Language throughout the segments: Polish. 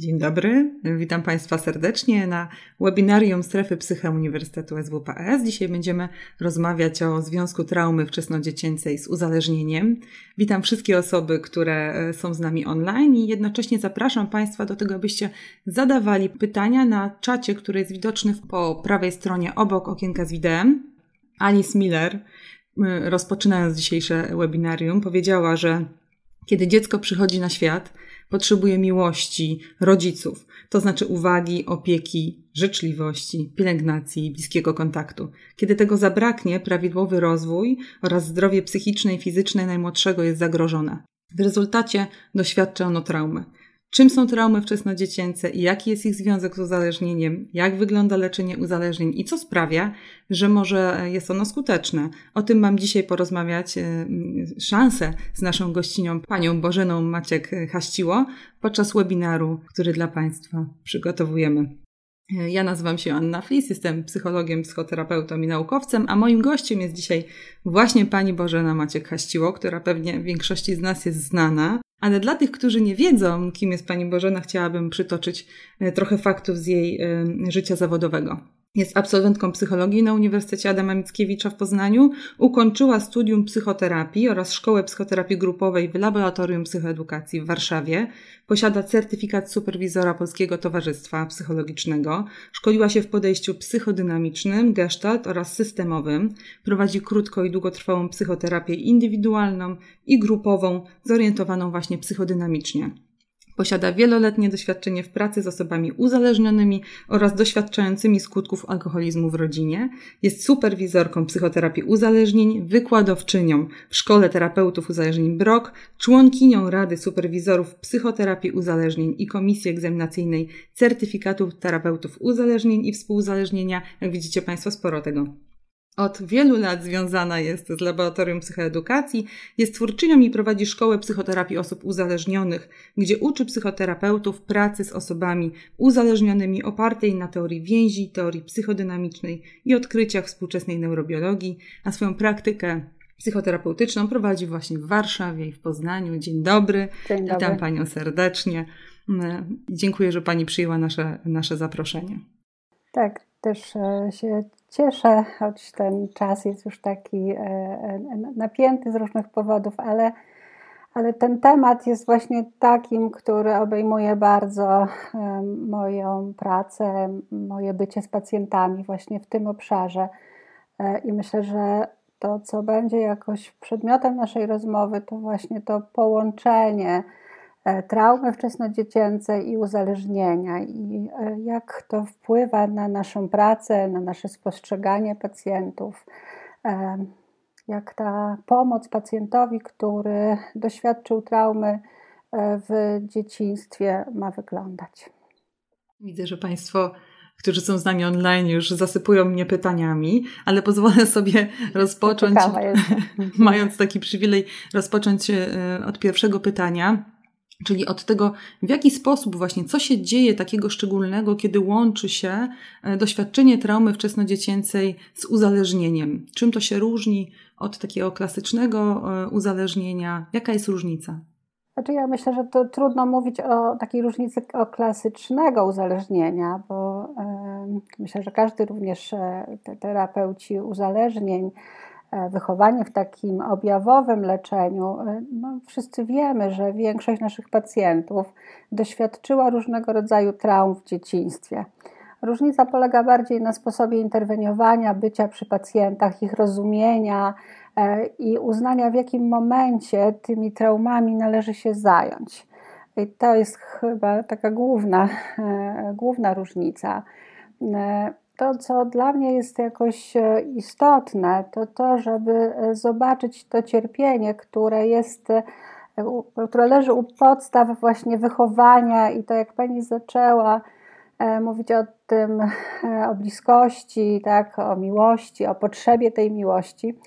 Dzień dobry, witam Państwa serdecznie na webinarium Strefy Psyche Uniwersytetu SWPS. Dzisiaj będziemy rozmawiać o związku traumy wczesnodziecięcej z uzależnieniem. Witam wszystkie osoby, które e, są z nami online i jednocześnie zapraszam Państwa do tego, abyście zadawali pytania na czacie, który jest widoczny po prawej stronie obok okienka z widem. Alice Miller, rozpoczynając dzisiejsze webinarium, powiedziała, że kiedy dziecko przychodzi na świat, potrzebuje miłości rodziców, to znaczy uwagi, opieki, życzliwości, pielęgnacji, bliskiego kontaktu. Kiedy tego zabraknie, prawidłowy rozwój oraz zdrowie psychiczne i fizyczne najmłodszego jest zagrożone. W rezultacie doświadcza ono traumy. Czym są traumy wczesnodziecięce i jaki jest ich związek z uzależnieniem, jak wygląda leczenie uzależnień i co sprawia, że może jest ono skuteczne. O tym mam dzisiaj porozmawiać e, szansę z naszą gościnią, panią Bożeną Maciek-Haściło, podczas webinaru, który dla Państwa przygotowujemy. E, ja nazywam się Anna Flis, jestem psychologiem, psychoterapeutą i naukowcem, a moim gościem jest dzisiaj właśnie pani Bożena Maciek-Haściło, która pewnie większości z nas jest znana. Ale dla tych, którzy nie wiedzą, kim jest pani Bożena, chciałabym przytoczyć e, trochę faktów z jej e, życia zawodowego. Jest absolwentką psychologii na Uniwersytecie Adama Mickiewicza w Poznaniu. Ukończyła studium psychoterapii oraz szkołę psychoterapii grupowej w Laboratorium Psychoedukacji w Warszawie. Posiada certyfikat superwizora Polskiego Towarzystwa Psychologicznego. Szkoliła się w podejściu psychodynamicznym, gestalt oraz systemowym. Prowadzi krótko i długotrwałą psychoterapię indywidualną i grupową, zorientowaną właśnie psychodynamicznie. Posiada wieloletnie doświadczenie w pracy z osobami uzależnionymi oraz doświadczającymi skutków alkoholizmu w rodzinie. Jest superwizorką psychoterapii uzależnień, wykładowczynią w Szkole Terapeutów Uzależnień BROK, członkinią Rady Superwizorów Psychoterapii Uzależnień i Komisji Egzaminacyjnej Certyfikatów Terapeutów Uzależnień i Współuzależnienia. Jak widzicie Państwo, sporo tego od wielu lat związana jest z Laboratorium Psychoedukacji, jest twórczynią i prowadzi szkołę psychoterapii osób uzależnionych, gdzie uczy psychoterapeutów pracy z osobami uzależnionymi opartej na teorii więzi, teorii psychodynamicznej i odkryciach współczesnej neurobiologii, a swoją praktykę psychoterapeutyczną prowadzi właśnie w Warszawie i w Poznaniu. Dzień dobry, Dzień dobry. witam Panią serdecznie. Dziękuję, że Pani przyjęła nasze, nasze zaproszenie. Tak, też e, się cieszę, choć ten czas jest już taki e, e, napięty z różnych powodów, ale, ale ten temat jest właśnie takim, który obejmuje bardzo moją pracę, moje bycie z pacjentami właśnie w tym obszarze. I myślę, że to, co będzie jakoś przedmiotem naszej rozmowy, to właśnie to połączenie traumy wczesnodziecięce i uzależnienia i e, jak to wpływa na naszą pracę, na nasze spostrzeganie pacjentów, e, jak ta pomoc pacjentowi, który doświadczył traumy w dzieciństwie ma wyglądać. Widzę, że Państwo którzy są z nami online, już zasypują mnie pytaniami, ale pozwolę sobie rozpocząć, mając taki przywilej, rozpocząć od pierwszego pytania. Czyli od tego, w jaki sposób właśnie, co się dzieje takiego szczególnego, kiedy łączy się e, doświadczenie traumy wczesnodziecięcej z uzależnieniem. Czym to się różni od takiego klasycznego e, uzależnienia? Jaka jest różnica? Znaczy ja myślę, że to trudno mówić o takiej różnicy o klasycznego uzależnienia, bo myślę, że każdy również te terapeuci uzależnień E, wychowanie w takim objawowym leczeniu, e, no, wszyscy wiemy, że większość naszych pacjentów doświadczyła różnego rodzaju traum w dzieciństwie. Różnica polega bardziej na sposobie interweniowania, bycia przy pacjentach, ich rozumienia e, i uznania, w jakim momencie tymi traumami należy się zająć. I to jest chyba taka główna, główna różnica. To, co dla mnie jest jakoś e, istotne, to to, żeby e, zobaczyć to cierpienie, które jest, e, które leży u podstaw właśnie wychowania. I to, jak pani zaczęła mówić o tym, o bliskości, tak, o miłości, o potrzebie tej miłości,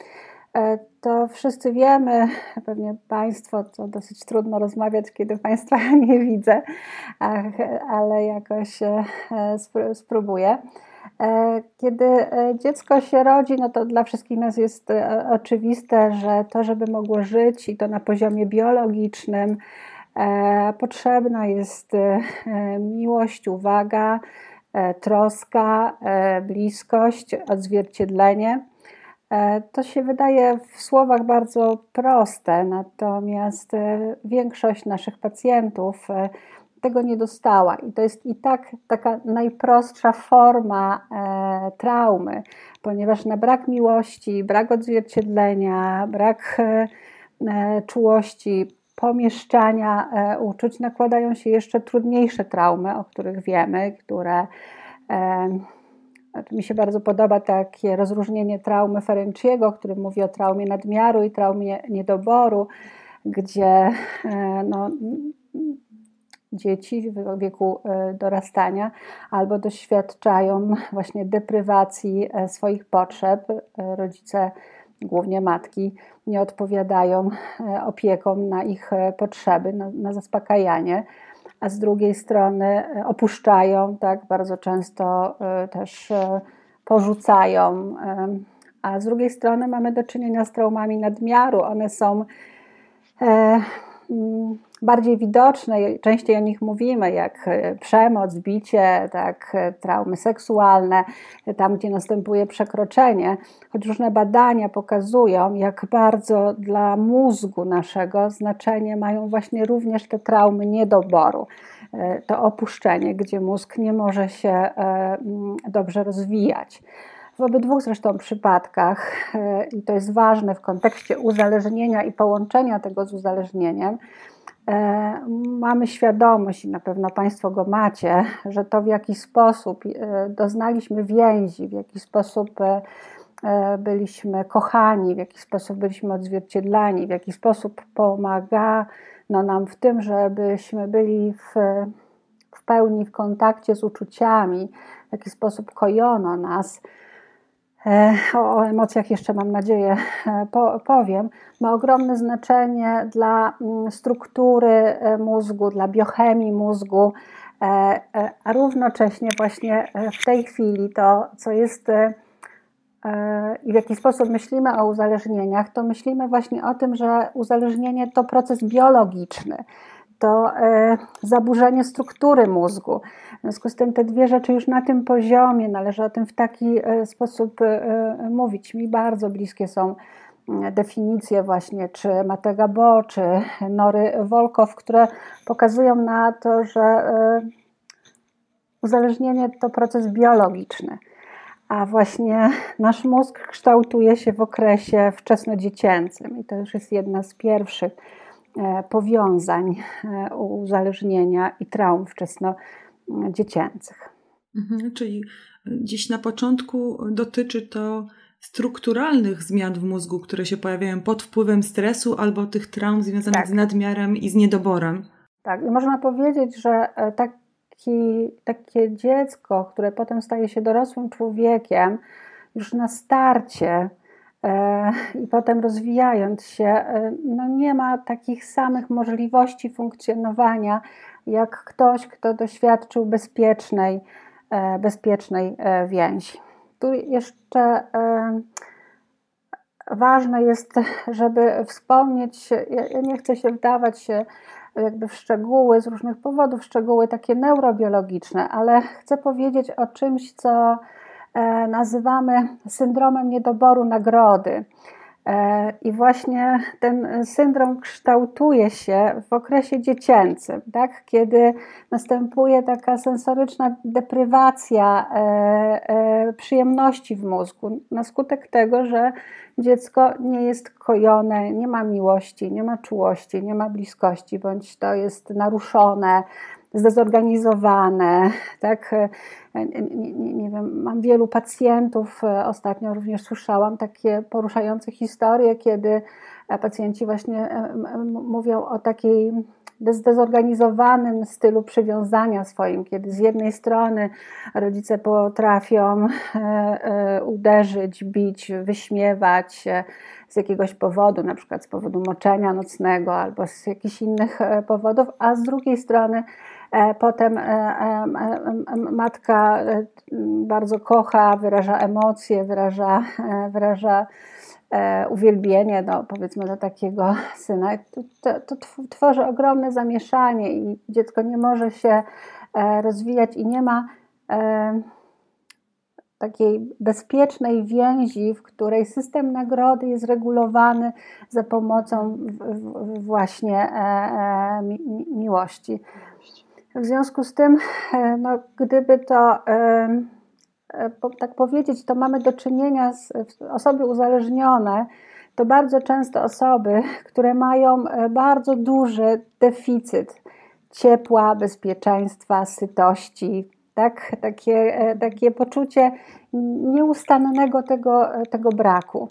to wszyscy wiemy, pewnie Państwo, to dosyć trudno rozmawiać, kiedy Państwa nie widzę, ale jakoś spróbuję kiedy e, dziecko się rodzi, no to dla wszystkich nas jest e, oczywiste, że to, żeby mogło żyć i to na poziomie biologicznym, Potrzebna jest miłość, uwaga, troska, bliskość, odzwierciedlenie. To się wydaje w słowach bardzo proste, natomiast większość naszych pacjentów tego nie dostała. I to jest i tak taka najprostsza forma e, traumy, ponieważ na brak miłości, brak odzwierciedlenia, brak e, e czułości, pomieszczania e, uczuć nakładają się jeszcze trudniejsze traumy, o których wiemy, które e, znaczy mi się bardzo podoba takie rozróżnienie traumy Ferenciego, który mówi o traumie nadmiaru i traumie niedoboru, gdzie e, no, dzieci w wieku e, dorastania albo doświadczają właśnie deprywacji e, swoich potrzeb. E, rodzice, głównie matki, nie odpowiadają opieką na ich potrzeby, na, na zaspokajanie, a z drugiej strony opuszczają, tak, bardzo często też porzucają. A z drugiej strony mamy do czynienia z traumami nadmiaru. One są bardziej widoczne, częściej o nich mówimy, jak e, przemoc, bicie, tak, e, traumy seksualne, tam gdzie następuje przekroczenie, choć różne badania pokazują, jak bardzo dla mózgu naszego znaczenie mają właśnie również te traumy niedoboru, e, to opuszczenie, gdzie mózg nie może się dobrze rozwijać. W obydwu zresztą przypadkach, i to jest ważne w kontekście uzależnienia i połączenia tego z uzależnieniem, E, mamy świadomość, i na pewno Państwo go macie, że to w jaki sposób e, doznaliśmy więzi, w jaki sposób e, byliśmy kochani, w jaki sposób byliśmy odzwierciedlani, w jaki sposób pomagano nam w tym, żebyśmy byli w, w pełni w kontakcie z uczuciami, w jaki sposób kojono nas E, o emocjach jeszcze mam nadzieję e, powiem, ma ogromne znaczenie dla mm, struktury e, mózgu, dla biochemii mózgu, a równocześnie właśnie w tej chwili to, co jest i w jaki sposób myślimy o uzależnieniach, to myślimy właśnie o tym, że uzależnienie to proces biologiczny to e, zaburzenie struktury mózgu. W związku z tym te dwie rzeczy już na tym poziomie należy o tym w taki e, sposób e, mówić. Mi bardzo bliskie są definicje właśnie czy Matega Bo, czy Nory Wolkow, które pokazują na to, że uzależnienie to proces biologiczny, a właśnie nasz mózg kształtuje się w okresie wczesnodziecięcym i to już jest jedna z pierwszych powiązań e, uzależnienia i traum wczesnodziecięcych. Mhm, czyli gdzieś na początku dotyczy to strukturalnych zmian w mózgu, które się pojawiają pod wpływem stresu albo tych traum związanych tak. z nadmiarem i z niedoborem. Tak, i można powiedzieć, że e, taki, takie dziecko, które potem staje się dorosłym człowiekiem, już na starcie E, i potem rozwijając się, e, no nie ma takich samych możliwości funkcjonowania jak ktoś, kto doświadczył bezpiecznej, e, bezpiecznej więzi. Tu jeszcze ważne jest, żeby wspomnieć, ja nie chcę się wdawać się jakby w szczegóły z różnych powodów, szczegóły takie neurobiologiczne, ale chcę powiedzieć o czymś, co E, nazywamy syndromem niedoboru nagrody. E, I właśnie ten syndrom kształtuje się w okresie dziecięcym, tak? kiedy następuje taka sensoryczna deprywacja e, przyjemności w mózgu, na skutek tego, że dziecko nie jest kojone, nie ma miłości, nie ma czułości, nie ma bliskości, bądź to jest naruszone, zdezorganizowane, tak? Nie, nie, nie, wiem, mam wielu pacjentów, ostatnio również słyszałam takie poruszające historie, kiedy pacjenci właśnie mówią o takiej zdezorganizowanym stylu przywiązania swoim, kiedy z jednej strony rodzice potrafią e, e, uderzyć, bić, wyśmiewać z jakiegoś powodu, na przykład z powodu moczenia nocnego albo z jakichś innych e, powodów, a z drugiej strony Potem matka bardzo kocha, wyraża emocje, wyraża, wyraża uwielbienie, do, powiedzmy, do takiego syna, to, to, tworzy ogromne zamieszanie i dziecko nie może się rozwijać i nie ma takiej bezpiecznej więzi, w której system nagrody jest regulowany za pomocą właśnie e, e, miłości. W związku z tym, e, no, gdyby to tak powiedzieć, to mamy do czynienia z osoby uzależnione, to bardzo często osoby, które mają bardzo duży deficyt ciepła, bezpieczeństwa, sytości, tak? takie, e, takie poczucie nieustannego tego, tego braku.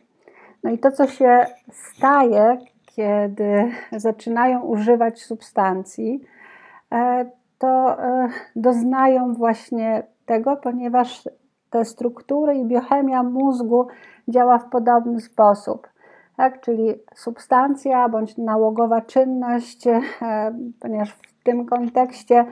No i to, co się staje, kiedy zaczynają używać substancji, e, to e, doznają właśnie tego, ponieważ te struktury i biochemia mózgu działa w podobny sposób. Tak? Czyli substancja bądź nałogowa czynność, ponieważ w tym kontekście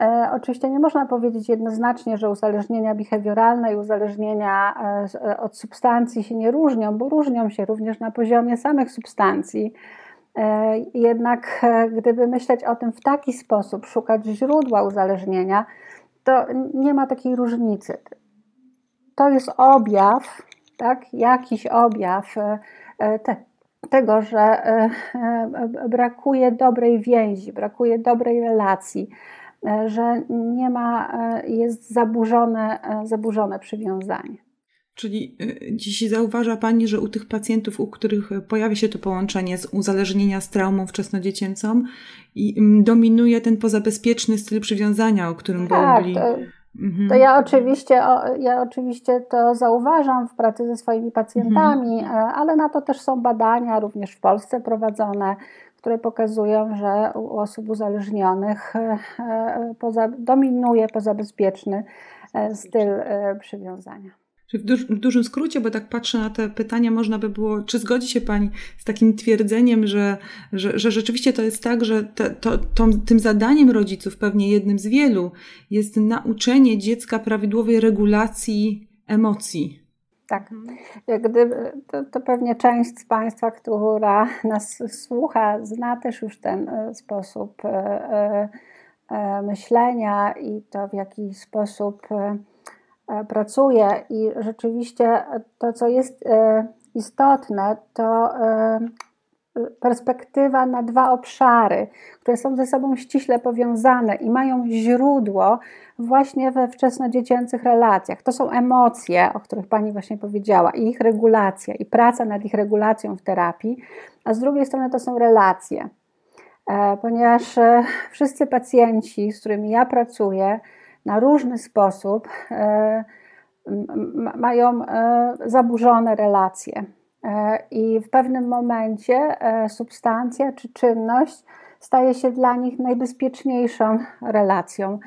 E, oczywiście nie można powiedzieć jednoznacznie, że uzależnienia behawioralne i uzależnienia e, e, od substancji się nie różnią, bo różnią się również na poziomie samych substancji. Jednak gdyby myśleć o tym w taki sposób, szukać źródła uzależnienia, to nie ma takiej różnicy. To jest objaw, tak, jakiś objaw te, tego, że brakuje dobrej więzi, brakuje dobrej relacji E, że nie ma, e, jest zaburzone, e, zaburzone przywiązanie. Czyli dziś zauważa Pani, że u tych pacjentów, u których pojawia się to połączenie z uzależnienia z traumą wczesnodziecięcą i mm, dominuje ten pozabezpieczny styl przywiązania, o którym tak, Bowli... To, mhm. to ja oczywiście, ja oczywiście to zauważam w pracy ze swoimi pacjentami, mhm. ale na to też są badania, również w Polsce prowadzone, które pokazują, że u osób uzależnionych e, e, poza, dominuje pozabezpieczny e, styl przywiązania. W, w, dużym skrócie, bo tak patrzę na te pytania, można by było, czy zgodzi się Pani z takim twierdzeniem, że, że, że rzeczywiście to jest tak, że te, to, tym zadaniem rodziców, pewnie jednym z wielu, jest nauczenie dziecka prawidłowej regulacji emocji, tak. Gdyby, to, to, pewnie część z Państwa, która nas słucha, zna też już ten e, sposób e, e, myślenia i to, w jaki sposób pracuje. I rzeczywiście to, co jest istotne, to perspektywa na dwa obszary, które są ze sobą ściśle powiązane i mają źródło właśnie we wczesnodziecięcych relacjach. To są emocje, o których Pani właśnie powiedziała, i ich regulacja, i praca nad ich regulacją w terapii, a z drugiej strony to są relacje. E, ponieważ e, wszyscy pacjenci, z którymi ja pracuję, na różny sposób e, mają zaburzone relacje. I w pewnym momencie substancja czy czynność staje się dla nich najbezpieczniejszą relacją.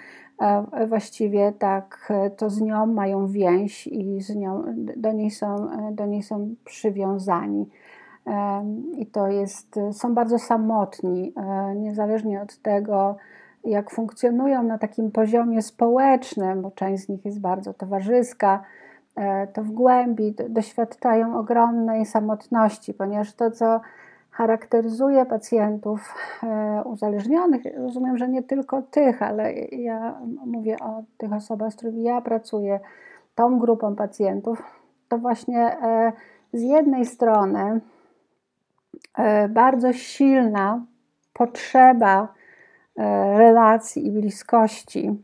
E, właściwie tak e, to z nią mają więź i z nią, do, niej są, e, do niej są przywiązani. I to jest, są bardzo samotni, niezależnie od tego, jak funkcjonują na takim poziomie społecznym, bo część z nich jest bardzo towarzyska, to w głębi doświadczają ogromnej samotności, ponieważ to, co charakteryzuje pacjentów e, uzależnionych. Rozumiem, że nie tylko tych, ale ja mówię o tych osobach, z którymi ja pracuję, tą grupą pacjentów. To właśnie e, z jednej strony e, bardzo silna potrzeba relacji i bliskości,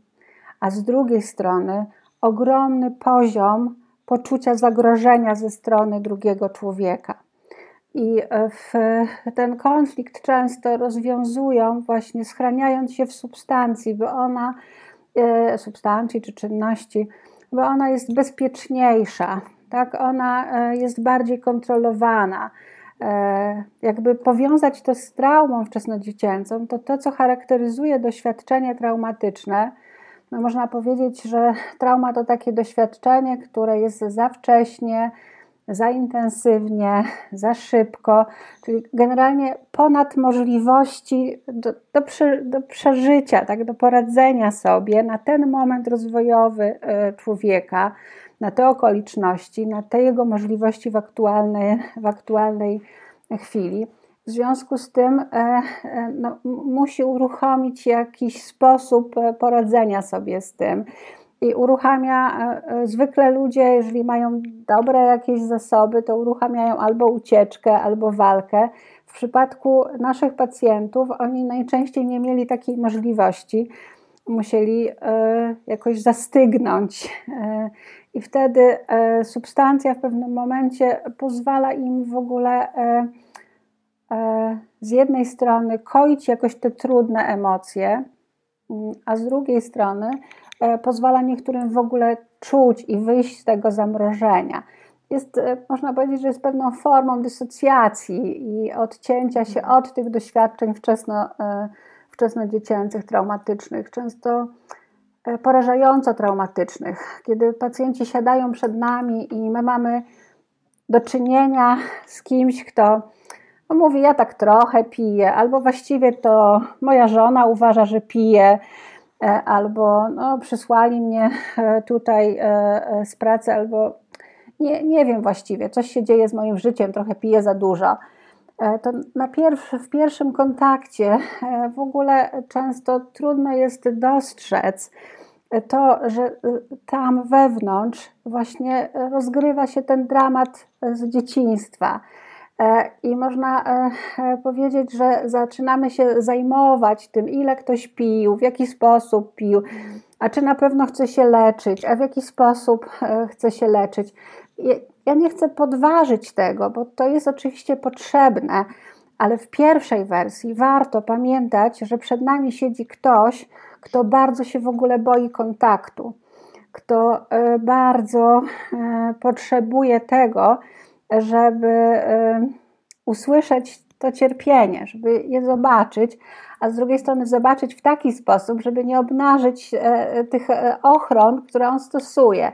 a z drugiej strony ogromny poziom poczucia zagrożenia ze strony drugiego człowieka. I e, ten konflikt często rozwiązują właśnie schraniając się w substancji, bo ona, e, substancji czy czynności, bo ona jest bezpieczniejsza, tak? ona e, jest bardziej kontrolowana. Jakby powiązać to z traumą wczesnodziecięcą, to to, co charakteryzuje doświadczenie traumatyczne, no można powiedzieć, że trauma to takie doświadczenie, które jest za wcześnie, za intensywnie, za szybko, czyli generalnie ponad możliwości do, do, do, przeżycia, tak, do poradzenia sobie na ten moment rozwojowy e, człowieka, na te okoliczności, na te jego możliwości w aktualnej, w aktualnej chwili. W związku z tym e, e, no, musi uruchomić jakiś sposób e, poradzenia sobie z tym. I uruchamia zwykle ludzie, jeżeli mają dobre jakieś zasoby, to uruchamiają albo ucieczkę, albo walkę. W przypadku naszych pacjentów oni najczęściej nie mieli takiej możliwości. Musieli jakoś zastygnąć, i wtedy substancja w pewnym momencie pozwala im w ogóle E, z jednej strony koić jakoś te trudne emocje, mm, a z drugiej strony e, pozwala niektórym w ogóle czuć i wyjść z tego zamrożenia. Jest, e, można powiedzieć, że jest pewną formą dysocjacji i odcięcia się od tych doświadczeń wczesno, wczesnodziecięcych, traumatycznych, często porażająco traumatycznych. Kiedy pacjenci siadają przed nami i my mamy do czynienia z kimś, kto no mówi, ja tak trochę piję, albo właściwie to moja żona uważa, że piję, e, albo no, przysłali mnie e, tutaj e, z pracy, albo nie, nie wiem właściwie, coś się dzieje z moim życiem, trochę piję za dużo. To na pierwszy, w pierwszym kontakcie w ogóle często trudno jest dostrzec to, że tam wewnątrz właśnie rozgrywa się ten dramat z dzieciństwa E, I można e, e, powiedzieć, że zaczynamy się zajmować tym, ile ktoś pił, w jaki sposób pił, a czy na pewno chce się leczyć, a w jaki sposób chce się leczyć. Ja nie chcę podważyć tego, bo to jest oczywiście potrzebne, ale w pierwszej wersji warto pamiętać, że przed nami siedzi ktoś, kto bardzo się w ogóle boi kontaktu, kto bardzo potrzebuje tego, żeby y, usłyszeć to cierpienie, żeby je zobaczyć, a z drugiej strony zobaczyć w taki sposób, żeby nie obnażyć e, tych e, ochron, które on stosuje.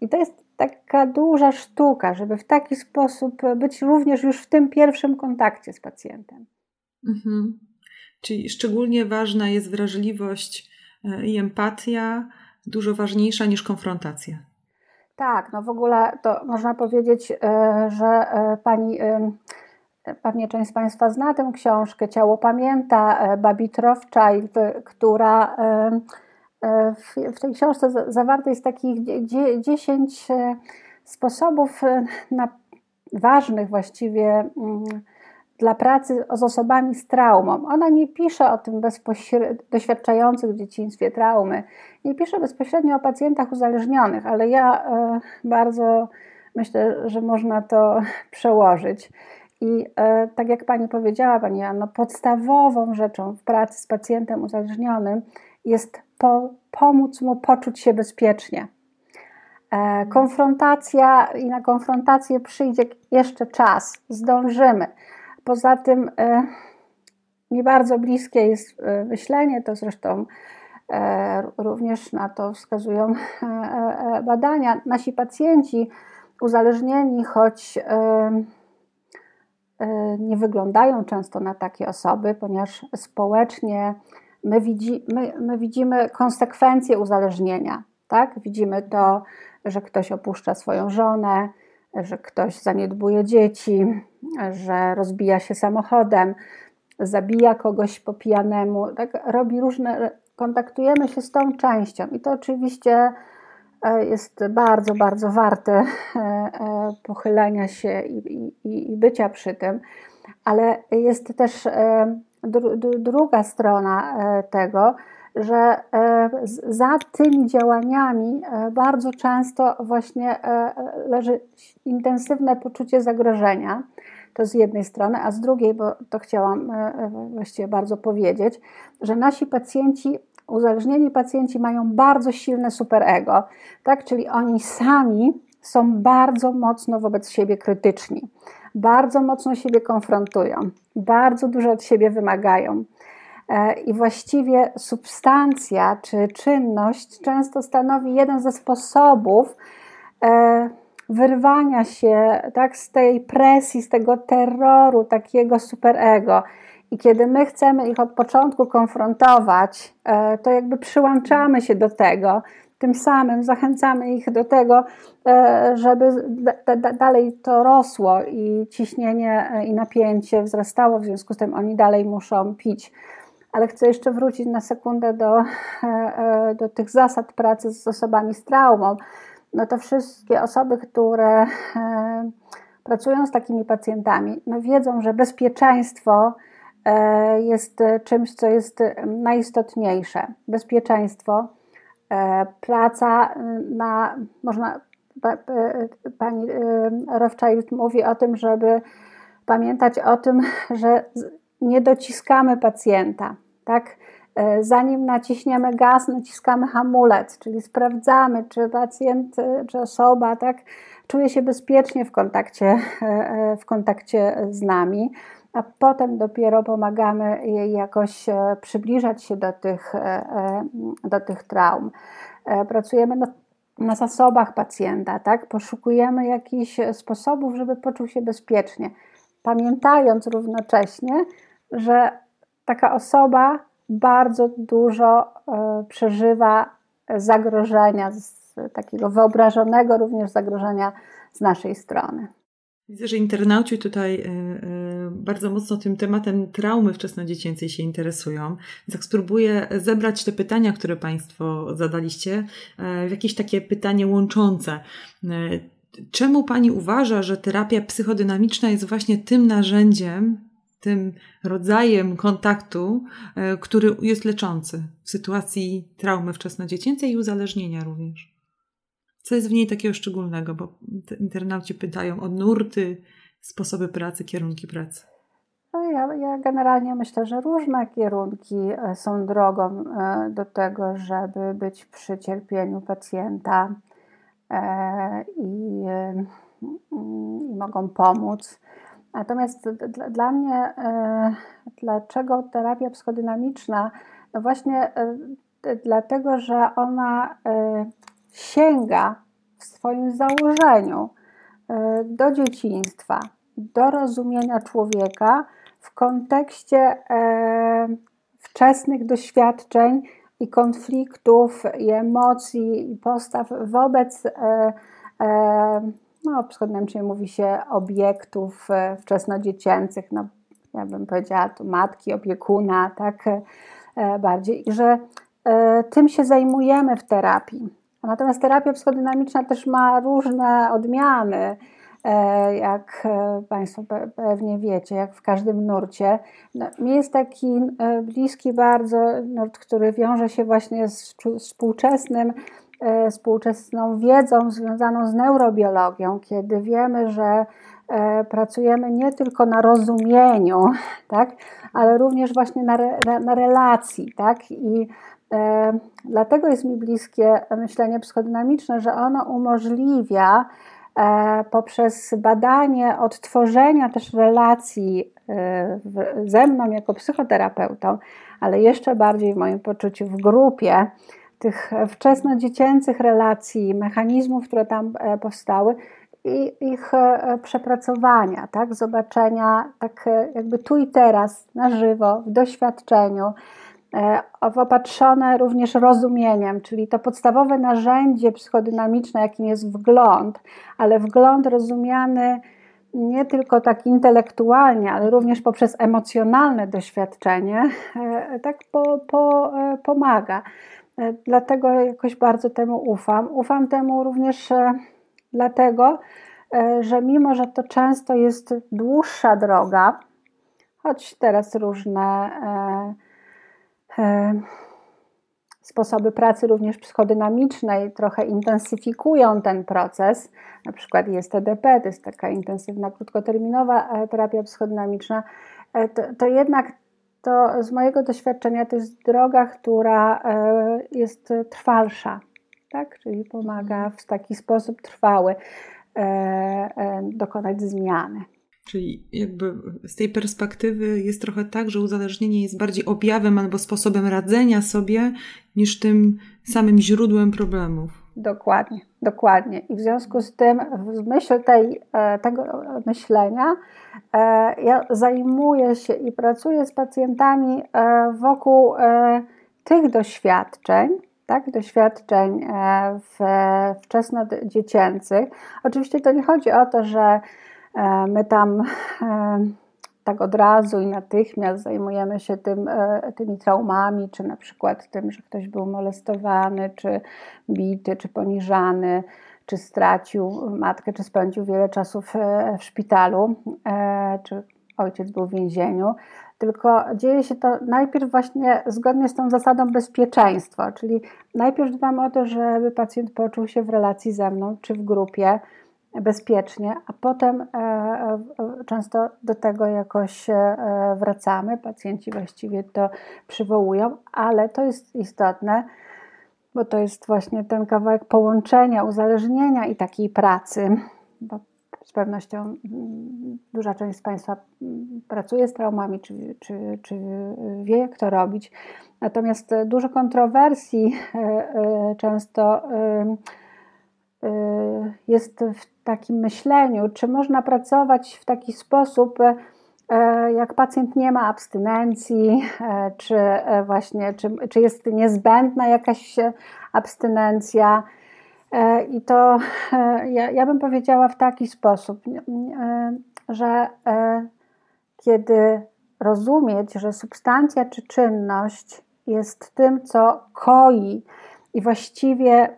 I to jest taka duża sztuka, żeby w taki sposób być również już w tym pierwszym kontakcie z pacjentem. Mhm. Czyli szczególnie ważna jest wrażliwość e, i empatia, dużo ważniejsza niż konfrontacja. Tak, no w ogóle to można powiedzieć, e, że e, pani, e, pewnie część z Państwa zna tę książkę Ciało Pamięta, Babi Rothschild, która w tej książce zawarte jest takich 10 sposobów na ważnych właściwie mm, dla pracy z osobami z traumą. Ona nie pisze o tym bezpośrednio, doświadczających w dzieciństwie traumy, nie pisze bezpośrednio o pacjentach uzależnionych, ale ja e, bardzo myślę, że można to przełożyć. I e, tak jak Pani powiedziała, Pani Anno, podstawową rzeczą w pracy z pacjentem uzależnionym jest po, pomóc mu poczuć się bezpiecznie. E, konfrontacja i na konfrontację przyjdzie jeszcze czas, zdążymy. Poza tym e, mi bardzo bliskie jest e, myślenie, to zresztą e, również na to wskazują badania. Nasi pacjenci uzależnieni, choć nie wyglądają często na takie osoby, ponieważ społecznie my, widzi, my, my widzimy konsekwencje uzależnienia. Tak? Widzimy to, że ktoś opuszcza swoją żonę, że ktoś zaniedbuje dzieci, że rozbija się samochodem, zabija kogoś po pijanemu, tak robi różne, kontaktujemy się z tą częścią. I to oczywiście e, jest bardzo, bardzo warte e, e, pochylenia się i, i, i bycia przy tym, ale jest też druga strona tego, że e, za tymi działaniami e, bardzo często właśnie e, leży intensywne poczucie zagrożenia. To z jednej strony, a z drugiej, bo to chciałam właściwie bardzo powiedzieć, że nasi pacjenci, uzależnieni pacjenci mają bardzo silne superego, tak? czyli oni sami są bardzo mocno wobec siebie krytyczni, bardzo mocno siebie konfrontują, bardzo dużo od siebie wymagają. E, I właściwie substancja czy czynność często stanowi jeden ze sposobów e, wyrwania się tak, z tej presji, z tego terroru takiego superego. I kiedy my chcemy ich od początku konfrontować, e, to jakby przyłączamy się do tego, tym samym zachęcamy ich do tego, żeby dalej to rosło i ciśnienie i napięcie wzrastało, w związku z tym oni dalej muszą pić. Ale chcę jeszcze wrócić na sekundę do, do tych zasad pracy z osobami z traumą. No to wszystkie osoby, które pracują z takimi pacjentami, no wiedzą, że bezpieczeństwo e, jest czymś, co jest najistotniejsze. Bezpieczeństwo, e, praca na, można, pani e, Rothschild mówi o tym, żeby pamiętać o tym, że nie dociskamy pacjenta, tak? Zanim naciśniemy gaz, naciskamy hamulec, czyli sprawdzamy, czy pacjent, czy osoba, tak, czuje się bezpiecznie w kontakcie, e, e, w kontakcie z nami, a potem dopiero pomagamy jej jakoś e, przybliżać się do tych, do tych traum. Pracujemy na, na zasobach pacjenta, tak? poszukujemy jakichś sposobów, żeby poczuł się bezpiecznie, pamiętając równocześnie, że taka osoba bardzo dużo przeżywa zagrożenia takiego wyobrażonego również zagrożenia z naszej strony. Widzę, że internauci tutaj e, e, bardzo mocno tym tematem traumy wczesnodziecięcej się interesują. Więc spróbuję zebrać te pytania, które Państwo zadaliście, e, w jakieś takie pytanie łączące. Czemu Pani uważa, że terapia psychodynamiczna jest właśnie tym narzędziem, tym rodzajem kontaktu, który jest leczący w sytuacji traumy wczesnodziecięcej i uzależnienia również? Co jest w niej takiego szczególnego? Bo internauci pytają o nurty, sposoby pracy, kierunki pracy. No ja, ja generalnie myślę, że różne kierunki e, są drogą e, do tego, żeby być przy cierpieniu pacjenta e, i, i mogą pomóc. Natomiast dla, dla mnie, dlaczego terapia psychodynamiczna? No właśnie dlatego, że ona sięga w swoim założeniu e, do dzieciństwa, do rozumienia człowieka w kontekście e, wczesnych doświadczeń i konfliktów, i emocji, i postaw wobec, e, no, przykładowo mówi się obiektów wczesnodziecięcych, no, ja bym powiedziała tu matki, opiekuna, tak bardziej, i że tym się zajmujemy w terapii Natomiast terapia psychodynamiczna też ma różne odmiany, e, jak e, Państwo pewnie wiecie, jak w każdym nurcie. No, mi jest taki e, bliski bardzo nurt, który wiąże się właśnie z współczesnym, współczesną wiedzą związaną z neurobiologią, kiedy wiemy, że pracujemy nie tylko na rozumieniu, tak, ale również właśnie na, na, na relacji, tak, i E, dlatego jest mi bliskie myślenie psychodynamiczne, że ono umożliwia e, poprzez badanie odtworzenia też relacji e, ze mną jako psychoterapeutą, ale jeszcze bardziej w moim poczuciu w grupie tych wczesnodziecięcych relacji, mechanizmów, które tam powstały i ich przepracowania, tak, zobaczenia tak jakby tu i teraz na żywo, w doświadczeniu, E, opatrzone również rozumieniem, czyli to podstawowe narzędzie psychodynamiczne, jakim jest wgląd, ale wgląd rozumiany nie tylko tak intelektualnie, ale również poprzez emocjonalne doświadczenie, e, tak po, po, e, pomaga. Dlatego jakoś bardzo temu ufam. Ufam temu również dlatego, że mimo, że to często jest dłuższa droga, choć teraz różne E, sposoby pracy również psychodynamicznej trochę intensyfikują ten proces. Na przykład jest TDP, to jest taka intensywna, krótkoterminowa e, terapia psychodynamiczna. E, to, to jednak to z mojego doświadczenia to jest droga, która jest trwalsza, tak? czyli pomaga w taki sposób trwały dokonać zmiany. Czyli jakby z tej perspektywy jest trochę tak, że uzależnienie jest bardziej objawem albo sposobem radzenia sobie niż tym samym źródłem problemów. Dokładnie, dokładnie. I w związku z tym, w myśl tej, e, tego myślenia, e, ja zajmuję się i pracuję z pacjentami e, wokół tych doświadczeń, tak, doświadczeń w wczesnodziecięcych. Oczywiście to nie chodzi o to, że my tam tak od razu i natychmiast zajmujemy się tym, e, tymi traumami, czy na przykład tym, że ktoś był molestowany, czy bity, czy poniżany, czy stracił matkę, czy spędził wiele czasu w, w szpitalu, e, czy ojciec był w więzieniu. Tylko dzieje się to najpierw właśnie zgodnie z tą zasadą bezpieczeństwa, czyli najpierw dbam o to, żeby pacjent poczuł się w relacji ze mną, czy w grupie, bezpiecznie, a potem e, e, często do tego jakoś e, wracamy. Pacjenci właściwie to przywołują, ale to jest istotne, bo to jest właśnie ten kawałek połączenia, uzależnienia i takiej pracy. Bo z pewnością mm, duża część z Państwa mm, pracuje z traumami, czy, czy, czy wie, jak to robić. Natomiast dużo kontrowersji często jest w takim myśleniu, czy można pracować w taki sposób, e, jak pacjent nie ma abstynencji, e, czy właśnie, czy, czy jest niezbędna jakaś abstynencja. I to ja, ja bym powiedziała w taki sposób, że kiedy rozumieć, że substancja czy czynność jest tym, co koi i właściwie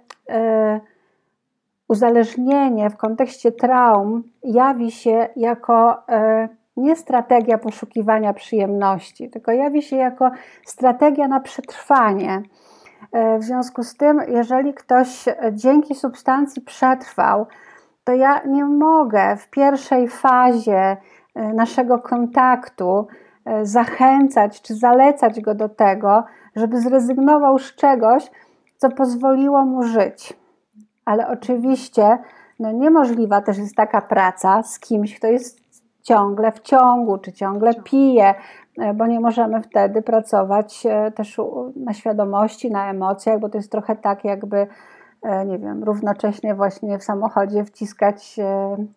uzależnienie w kontekście traum jawi się jako e, nie strategia poszukiwania przyjemności, tylko jawi się jako strategia na przetrwanie. E, w związku z tym, jeżeli ktoś dzięki substancji przetrwał, to ja nie mogę w pierwszej fazie e, naszego kontaktu zachęcać czy zalecać go do tego, żeby zrezygnował z czegoś, co pozwoliło mu żyć ale oczywiście no niemożliwa też jest taka praca z kimś, kto jest ciągle w ciągu, czy ciągle pije, e, bo nie możemy wtedy pracować e, też na świadomości, na emocjach, bo to jest trochę tak, jakby, e, nie wiem, równocześnie właśnie w samochodzie wciskać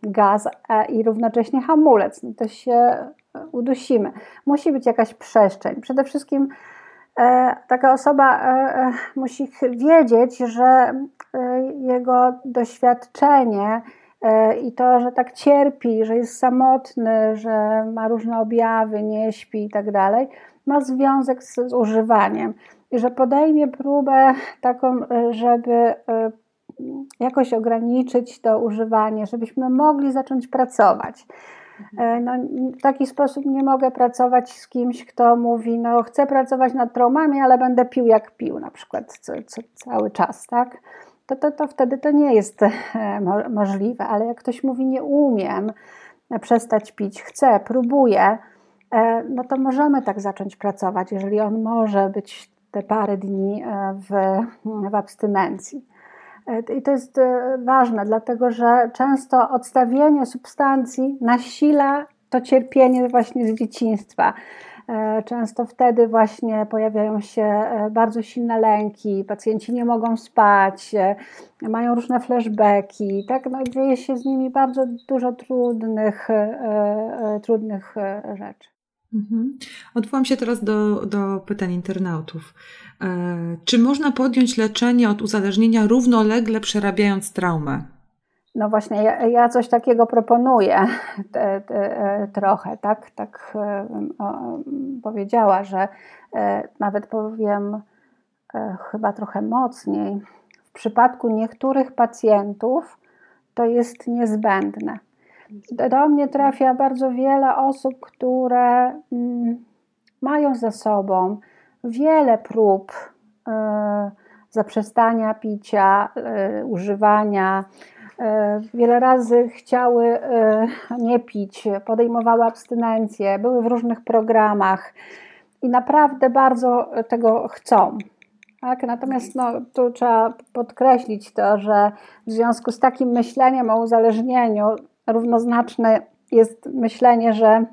gaz i równocześnie hamulec. No to się udusimy. Musi być jakaś przestrzeń. Przede wszystkim taka osoba musi wiedzieć, że jego doświadczenie e, i to, że tak cierpi, że jest samotny, że ma różne objawy, nie śpi i tak dalej, ma związek z, z używaniem i że podejmie próbę taką, e, żeby e, jakoś ograniczyć to używanie, żebyśmy mogli zacząć pracować. No, w taki sposób nie mogę pracować z kimś, kto mówi, no chcę pracować nad traumami, ale będę pił jak pił, na przykład co, co, cały czas, tak? to, to, to wtedy to nie jest e, możliwe. Ale jak ktoś mówi, nie umiem przestać pić, chcę, próbuję, e, no to możemy tak zacząć pracować, jeżeli on może być te parę dni e, w, w abstynencji. I to jest ważne, dlatego że często odstawienie substancji nasila to cierpienie właśnie z dzieciństwa. E, często wtedy właśnie pojawiają się e, bardzo silne lęki, pacjenci nie mogą spać, e, mają różne flashbacki, tak? No, dzieje się z nimi bardzo dużo trudnych, trudnych rzeczy. Mhm. Odwołam się teraz do, do pytań internautów. Czy można podjąć leczenie od uzależnienia równolegle przerabiając traumę? No właśnie, ja, ja coś takiego proponuję te, te, e, trochę, tak, tak e, o, powiedziała, że e, nawet powiem chyba trochę mocniej. W przypadku niektórych pacjentów to jest niezbędne. Do mnie trafia bardzo wiele osób, które mm, mają za sobą wiele prób zaprzestania picia, używania, E, wiele razy chciały e, nie pić, podejmowały abstynencję, były w różnych programach i naprawdę bardzo tego chcą. Tak? Natomiast no, tu trzeba podkreślić to, że w związku z takim myśleniem o uzależnieniu równoznaczne jest myślenie, że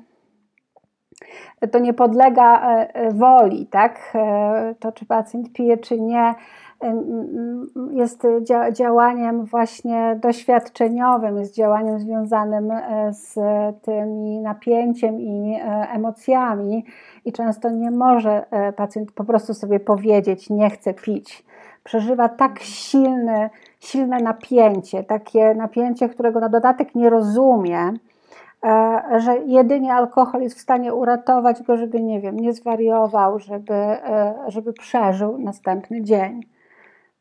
to nie podlega e, woli, tak? To czy pacjent pije, czy nie, jest działaniem właśnie doświadczeniowym, jest działaniem związanym e, z tym napięciem i e, emocjami i często nie może e, pacjent po prostu sobie powiedzieć nie chcę pić. przeżywa tak silny, silne napięcie, takie napięcie, którego na dodatek nie rozumie, e, że jedynie alkohol jest w stanie uratować go, żeby, nie wiem, nie zwariował, żeby, e, żeby przeżył następny dzień.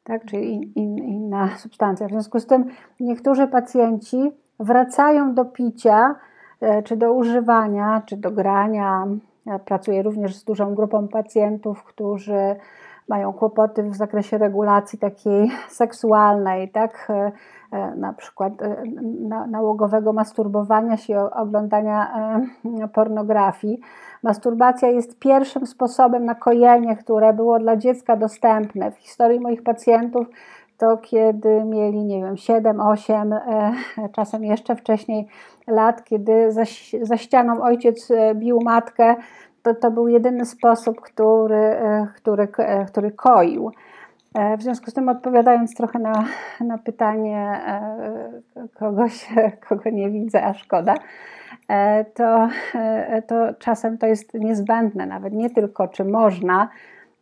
Tak? Czyli in, inna substancja. W związku z tym niektórzy pacjenci wracają do picia, e, czy do używania, czy do grania. Ja pracuję również z dużą grupą pacjentów, którzy mają kłopoty w zakresie regulacji takiej seksualnej, tak? E, e, na przykład e, nałogowego masturbowania się, oglądania pornografii. Masturbacja jest pierwszym sposobem na kojenie, które było dla dziecka dostępne. W historii moich pacjentów to kiedy mieli, nie wiem, 7, 8, czasem jeszcze wcześniej lat, kiedy za, za ścianą ojciec bił matkę, to, był jedyny sposób, który, e, który, e, który koił. E, w związku z tym, odpowiadając trochę na, na pytanie kogoś, kogo nie widzę, a szkoda, to, to czasem to jest niezbędne, nawet nie tylko czy można,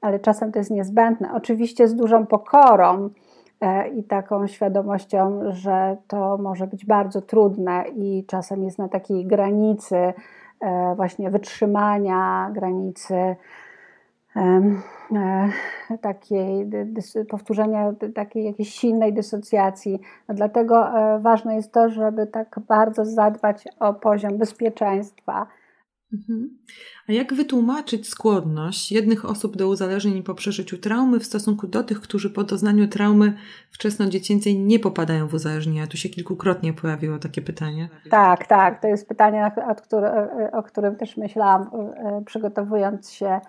ale czasem to jest niezbędne. Oczywiście z dużą pokorą i taką świadomością, że to może być bardzo trudne i czasem jest na takiej granicy właśnie wytrzymania granicy e, takiej powtórzenia takiej jakiejś silnej dysocjacji. No dlatego e, ważne jest to, żeby tak bardzo zadbać o poziom bezpieczeństwa. A jak wytłumaczyć skłonność jednych osób do uzależnień po przeżyciu traumy w stosunku do tych, którzy po doznaniu traumy wczesnodziecięcej nie popadają w uzależnienia? Tu się kilkukrotnie pojawiło takie pytanie. Tak, tak. To jest pytanie, o którym też myślałam, e, przygotowując się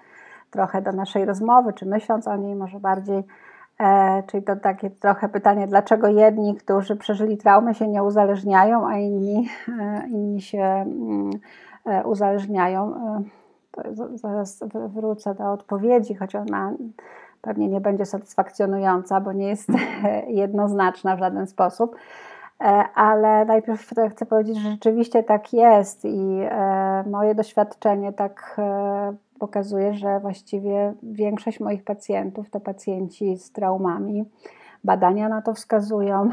trochę do naszej rozmowy, czy myśląc o niej może bardziej. E, czyli to takie trochę pytanie, dlaczego jedni, którzy przeżyli traumę, się nie uzależniają, a inni, e, inni się mm, E, uzależniają. E, zaraz wrócę do odpowiedzi, choć ona pewnie nie będzie satysfakcjonująca, bo nie jest jednoznaczna w żaden sposób. E, ale najpierw chcę powiedzieć, że rzeczywiście tak jest i moje doświadczenie tak pokazuje, że właściwie większość moich pacjentów to pacjenci z traumami. Badania na to wskazują.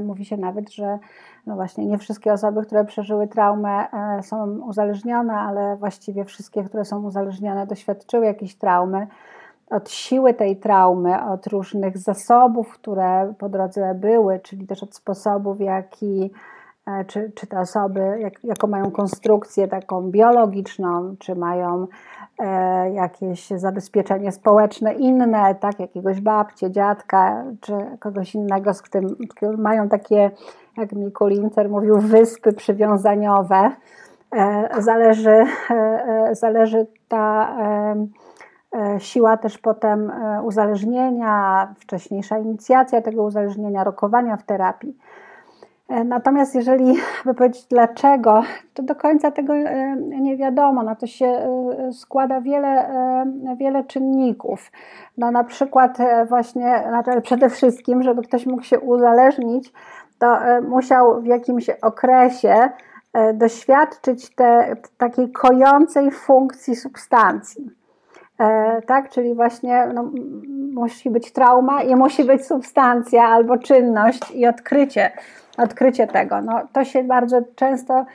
Mówi się nawet, że no właśnie nie wszystkie osoby, które przeżyły traumę e, są uzależnione, ale właściwie wszystkie, które są uzależnione, doświadczyły jakiejś traumy. Od siły tej traumy, od różnych zasobów, które po drodze były, czyli też od sposobów, w jaki e, czy, czy te osoby, jak, jaką mają konstrukcję taką biologiczną, czy mają e, jakieś zabezpieczenie społeczne inne, tak, jakiegoś babcie, dziadka, czy kogoś innego, z którym, mają takie jak mi Kulinter mówił, wyspy przywiązaniowe. E, zależy, e, e, zależy ta siła też potem uzależnienia, wcześniejsza inicjacja tego uzależnienia, rokowania w terapii. Natomiast jeżeli by powiedzieć dlaczego, to do końca tego nie wiadomo. Na to się składa wiele, wiele czynników. No na przykład właśnie, znaczy przede wszystkim, żeby ktoś mógł się uzależnić, to e, musiał w jakimś okresie e, doświadczyć te, takiej kojącej funkcji substancji. E, tak, czyli właśnie no, musi być trauma i musi być substancja albo czynność i odkrycie, odkrycie tego. No, to się bardzo często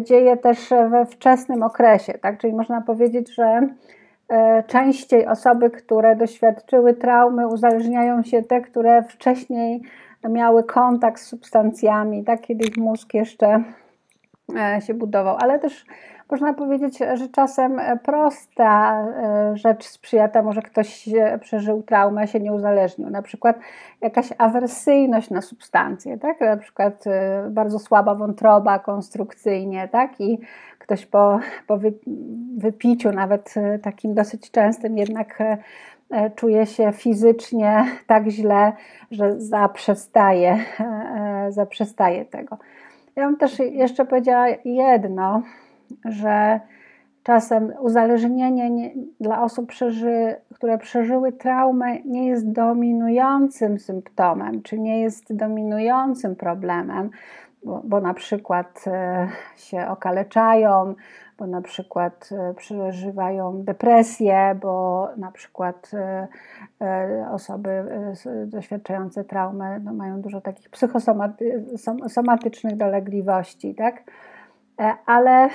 dzieje też we wczesnym okresie, tak? czyli można powiedzieć, że częściej osoby, które doświadczyły traumy, uzależniają się te, które wcześniej miały kontakt z substancjami, tak, kiedy ich mózg jeszcze e, się budował, ale też można powiedzieć, że czasem prosta e, rzecz sprzyja temu, że ktoś przeżył traumę, się nie uzależnił. Na przykład jakaś awersyjność na substancje, tak? na przykład e, bardzo słaba wątroba konstrukcyjnie, tak? i ktoś po, po wypiciu, nawet takim dosyć częstym, jednak E, czuje się fizycznie tak źle, że zaprzestaje, e, e, zaprzestaje tego. Ja bym też jeszcze powiedziała jedno, że czasem uzależnienie nie, dla osób, przeży, które przeżyły traumę, nie jest dominującym symptomem, czy nie jest dominującym problemem, bo, bo na przykład się okaleczają, bo na przykład przeżywają depresję, bo na przykład osoby doświadczające traumy no, mają dużo takich psychosomatycznych dolegliwości, tak? Ale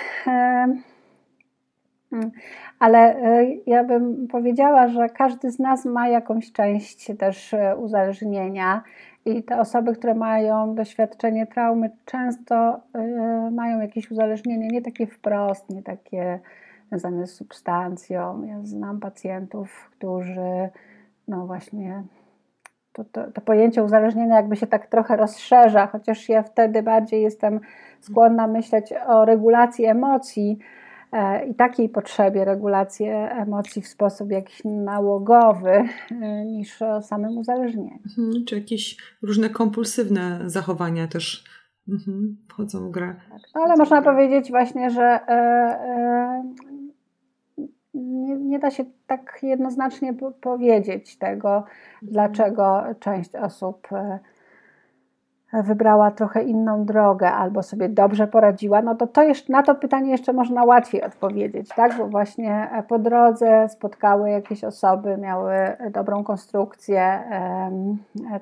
Mm. Ale e, ja bym powiedziała, że każdy z nas ma jakąś część też e, uzależnienia i te osoby, które mają doświadczenie traumy, często e, mają jakieś uzależnienie, nie takie wprost, nie takie związane z substancją. Ja znam pacjentów, którzy no właśnie to, to, to, pojęcie uzależnienia jakby się tak trochę rozszerza, chociaż ja wtedy bardziej jestem skłonna myśleć o regulacji emocji, E, i takiej potrzebie regulacji emocji w sposób jakiś nałogowy e, niż o samym uzależnieniu. Mhm, czy jakieś różne kompulsywne zachowania też mhm, wchodzą w grę. Tak. No, ale można powiedzieć właśnie, że e, nie, nie, da się tak jednoznacznie powiedzieć tego, dlaczego część osób wybrała trochę inną drogę albo sobie dobrze poradziła, no to, to jeszcze, na to pytanie jeszcze można łatwiej odpowiedzieć, tak? Bo właśnie po drodze spotkały jakieś osoby, miały dobrą konstrukcję,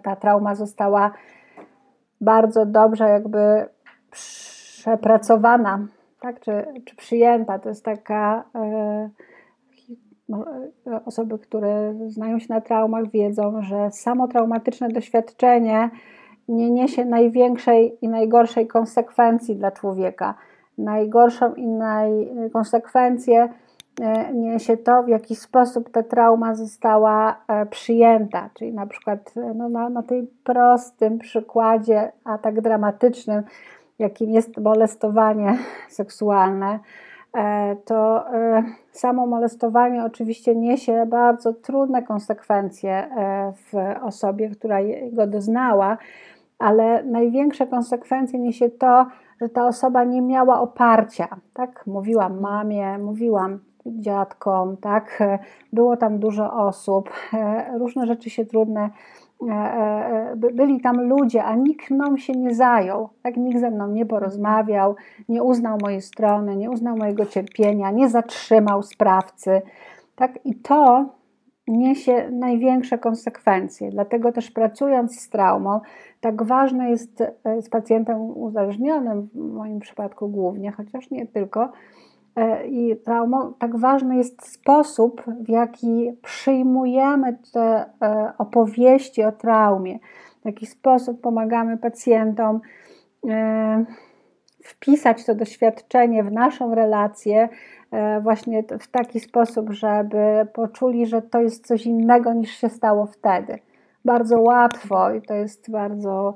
ta trauma została bardzo dobrze jakby przepracowana, tak? Czy, czy przyjęta. To jest taka e, osoby, które znają się na traumach, wiedzą, że samo traumatyczne doświadczenie nie niesie największej i najgorszej konsekwencji dla człowieka. Najgorszą i naj, konsekwencję e, niesie to, w jaki sposób ta trauma została e, przyjęta. Czyli na przykład e, no, na, na tej prostym przykładzie, a tak dramatycznym, jakim jest molestowanie seksualne, to samo molestowanie oczywiście niesie bardzo trudne konsekwencje w osobie, która go doznała, ale największe konsekwencje niesie to, że ta osoba nie miała oparcia. Tak? Mówiłam mamie, mówiłam dziadkom, tak? Było tam dużo osób, różne rzeczy się trudne. E, e, byli tam ludzie, a nikt mną się nie zajął, tak? nikt ze mną nie porozmawiał, nie uznał mojej strony, nie uznał mojego cierpienia, nie zatrzymał sprawcy. Tak? I to niesie największe konsekwencje. Dlatego też pracując z traumą, tak ważne jest e, z pacjentem uzależnionym, w moim przypadku głównie, chociaż nie tylko, e, i traumą, tak ważny jest sposób, w jaki przyjmujemy te e, opowieści o traumie, w jaki sposób pomagamy pacjentom wpisać to doświadczenie w naszą relację, właśnie w taki sposób, żeby poczuli, że to jest coś innego niż się stało wtedy. Bardzo łatwo i to jest bardzo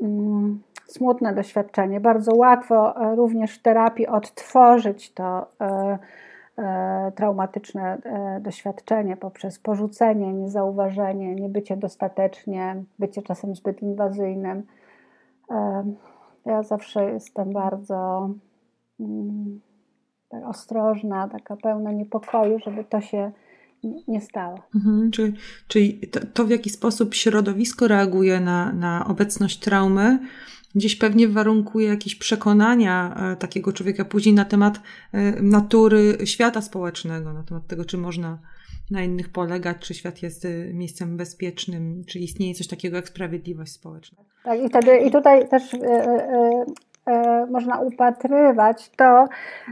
mm, smutne doświadczenie. Bardzo łatwo e, również w terapii odtworzyć to e, e, traumatyczne doświadczenie poprzez porzucenie, niezauważenie, niebycie dostatecznie, bycie czasem zbyt inwazyjnym. Ja zawsze jestem bardzo mm, tak ostrożna, taka pełna niepokoju, żeby to się nie stało. Mhm, czyli czyli to, to, w jaki sposób środowisko reaguje na, na obecność traumy, gdzieś pewnie warunkuje jakieś przekonania e, takiego człowieka później na temat e, natury świata społecznego, na temat tego, czy można na innych polegać, czy świat jest e, miejscem bezpiecznym, czy istnieje coś takiego jak sprawiedliwość społeczna. Tak, i wtedy i tutaj też y, y, y, można upatrywać to,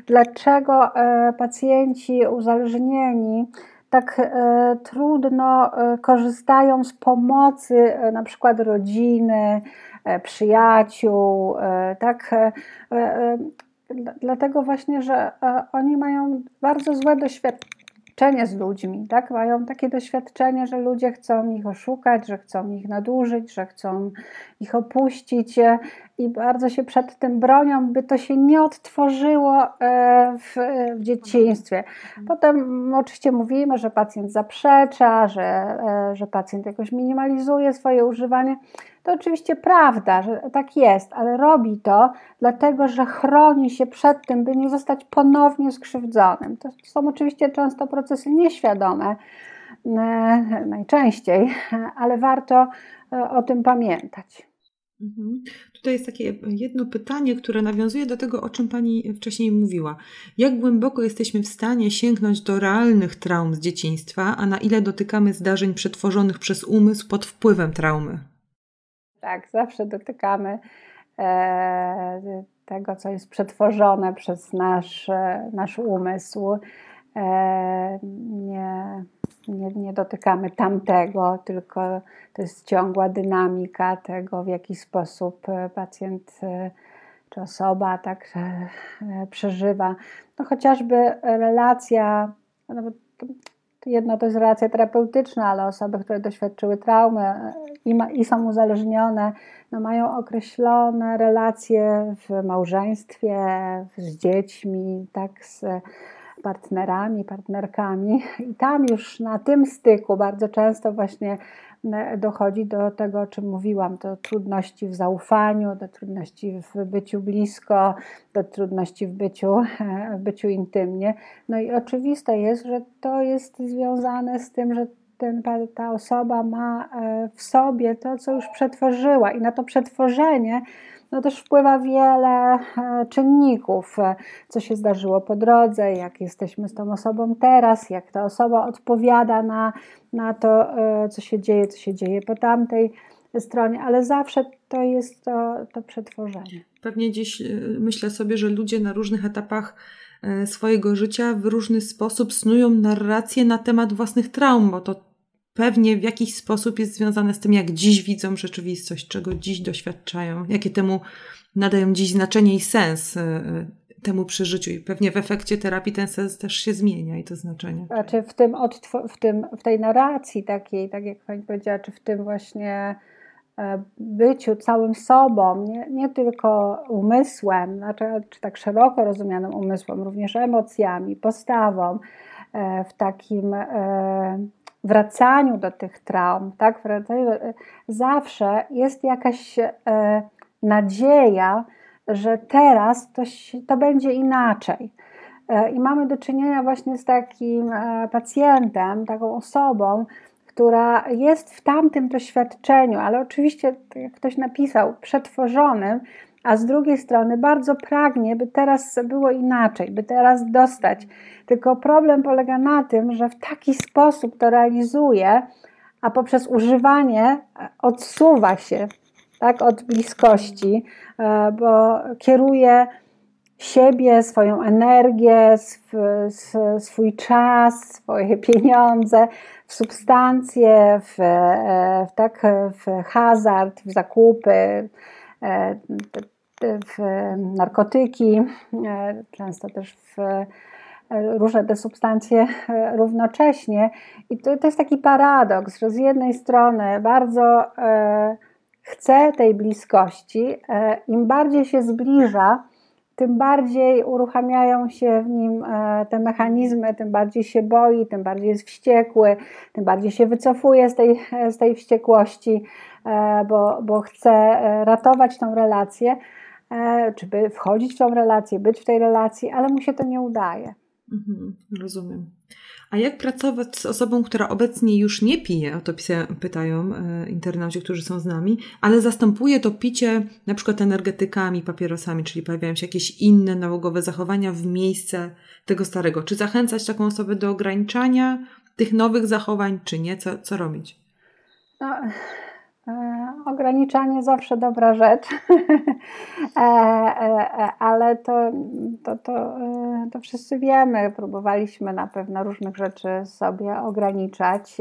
dlaczego pacjenci uzależnieni tak e, trudno e, korzystają z pomocy e, na przykład rodziny, przyjaciół, tak? Dlatego właśnie, że oni mają bardzo złe doświadczenie z ludźmi, tak? Mają takie doświadczenie, że ludzie chcą ich oszukać, że chcą ich nadużyć, że chcą ich opuścić i bardzo się przed tym bronią, by to się nie odtworzyło e, w, w dzieciństwie. Mhm. Potem oczywiście mówimy, że pacjent zaprzecza, że, e, że pacjent jakoś minimalizuje swoje używanie. To oczywiście prawda, że tak jest, ale robi to dlatego, że chroni się przed tym, by nie zostać ponownie skrzywdzonym. To są oczywiście często procesy nieświadome, e, najczęściej, ale warto o tym pamiętać. Mhm. Tutaj jest takie jedno pytanie, które nawiązuje do tego, o czym Pani wcześniej mówiła. Jak głęboko jesteśmy w stanie sięgnąć do realnych traum z dzieciństwa, a na ile dotykamy zdarzeń przetworzonych przez umysł pod wpływem traumy? Tak, zawsze dotykamy e, tego, co jest przetworzone przez nasz, e, nasz umysł. E, nie, nie, nie dotykamy tamtego, tylko to jest ciągła dynamika tego, w jaki sposób pacjent czy osoba tak przeżywa. No chociażby relacja, no jedno to jest relacja terapeutyczna, ale osoby, które doświadczyły traumy i, ma, i są uzależnione, no mają określone relacje w małżeństwie, z dziećmi, tak, z partnerami, partnerkami. I tam już na tym styku bardzo często właśnie e, dochodzi do tego, o czym mówiłam, do trudności w zaufaniu, do trudności w byciu blisko, do trudności w byciu, e, w byciu intymnie. No i oczywiste jest, że to jest związane z tym, że ten, ta osoba ma e, w sobie to, co już przetworzyła, i na to przetworzenie no też wpływa wiele e, czynników, e, co się zdarzyło po drodze, jak jesteśmy z tą osobą teraz, jak ta osoba odpowiada na, na to, co się dzieje, co się dzieje po tamtej stronie, ale zawsze to jest to, to przetworzenie. Pewnie dziś myślę sobie, że ludzie na różnych etapach swojego życia w różny sposób snują narrację na temat własnych traum, bo to pewnie w jakiś sposób jest związane z tym, jak dziś widzą rzeczywistość, czego dziś doświadczają, jakie temu nadają dziś znaczenie i sens e, e, temu przeżyciu. I pewnie w efekcie terapii ten sens też się zmienia i to znaczenie. Znaczy w, tym w, tym, w tej narracji takiej, tak jak Pani powiedziała, czy w tym właśnie e, byciu całym sobą, nie, nie tylko umysłem, znaczy, czy tak szeroko rozumianym umysłem, również emocjami, postawą, w takim wracaniu do tych traum, tak, do, zawsze jest jakaś e, nadzieja, że teraz to, to będzie inaczej. E, I mamy do czynienia właśnie z takim e, pacjentem, taką osobą, która jest w tamtym doświadczeniu, ale oczywiście, tak jak ktoś napisał, przetworzonym, a z drugiej strony bardzo pragnie, by teraz było inaczej, by teraz dostać. Tylko problem polega na tym, że w taki sposób to realizuje, a poprzez używanie odsuwa się tak, od bliskości, e, bo kieruje siebie, swoją energię, swój czas, swoje pieniądze w substancje, w, e, w, tak, w hazard, w zakupy, e, w narkotyki, e, często też w e, różne te substancje e, równocześnie. I to, to jest taki paradoks, że z jednej strony bardzo chce tej bliskości, im bardziej się zbliża, tym bardziej uruchamiają się w nim te mechanizmy, tym bardziej się boi, tym bardziej jest wściekły, tym bardziej się wycofuje z tej, z tej wściekłości, bo, bo chce ratować tą relację. E, czy by wchodzić w tą relację, być w tej relacji, ale mu się to nie udaje. Mhm, rozumiem. A jak pracować z osobą, która obecnie już nie pije, o to pytają e, internauci, którzy są z nami, ale zastępuje to picie na przykład energetykami, papierosami, czyli pojawiają się jakieś inne nałogowe zachowania w miejsce tego starego. Czy zachęcać taką osobę do ograniczania tych nowych zachowań, czy nie? Co, co robić? No, ograniczanie zawsze dobra rzecz, e, e, ale to, to, to, to wszyscy wiemy. Próbowaliśmy na pewno różnych rzeczy sobie ograniczać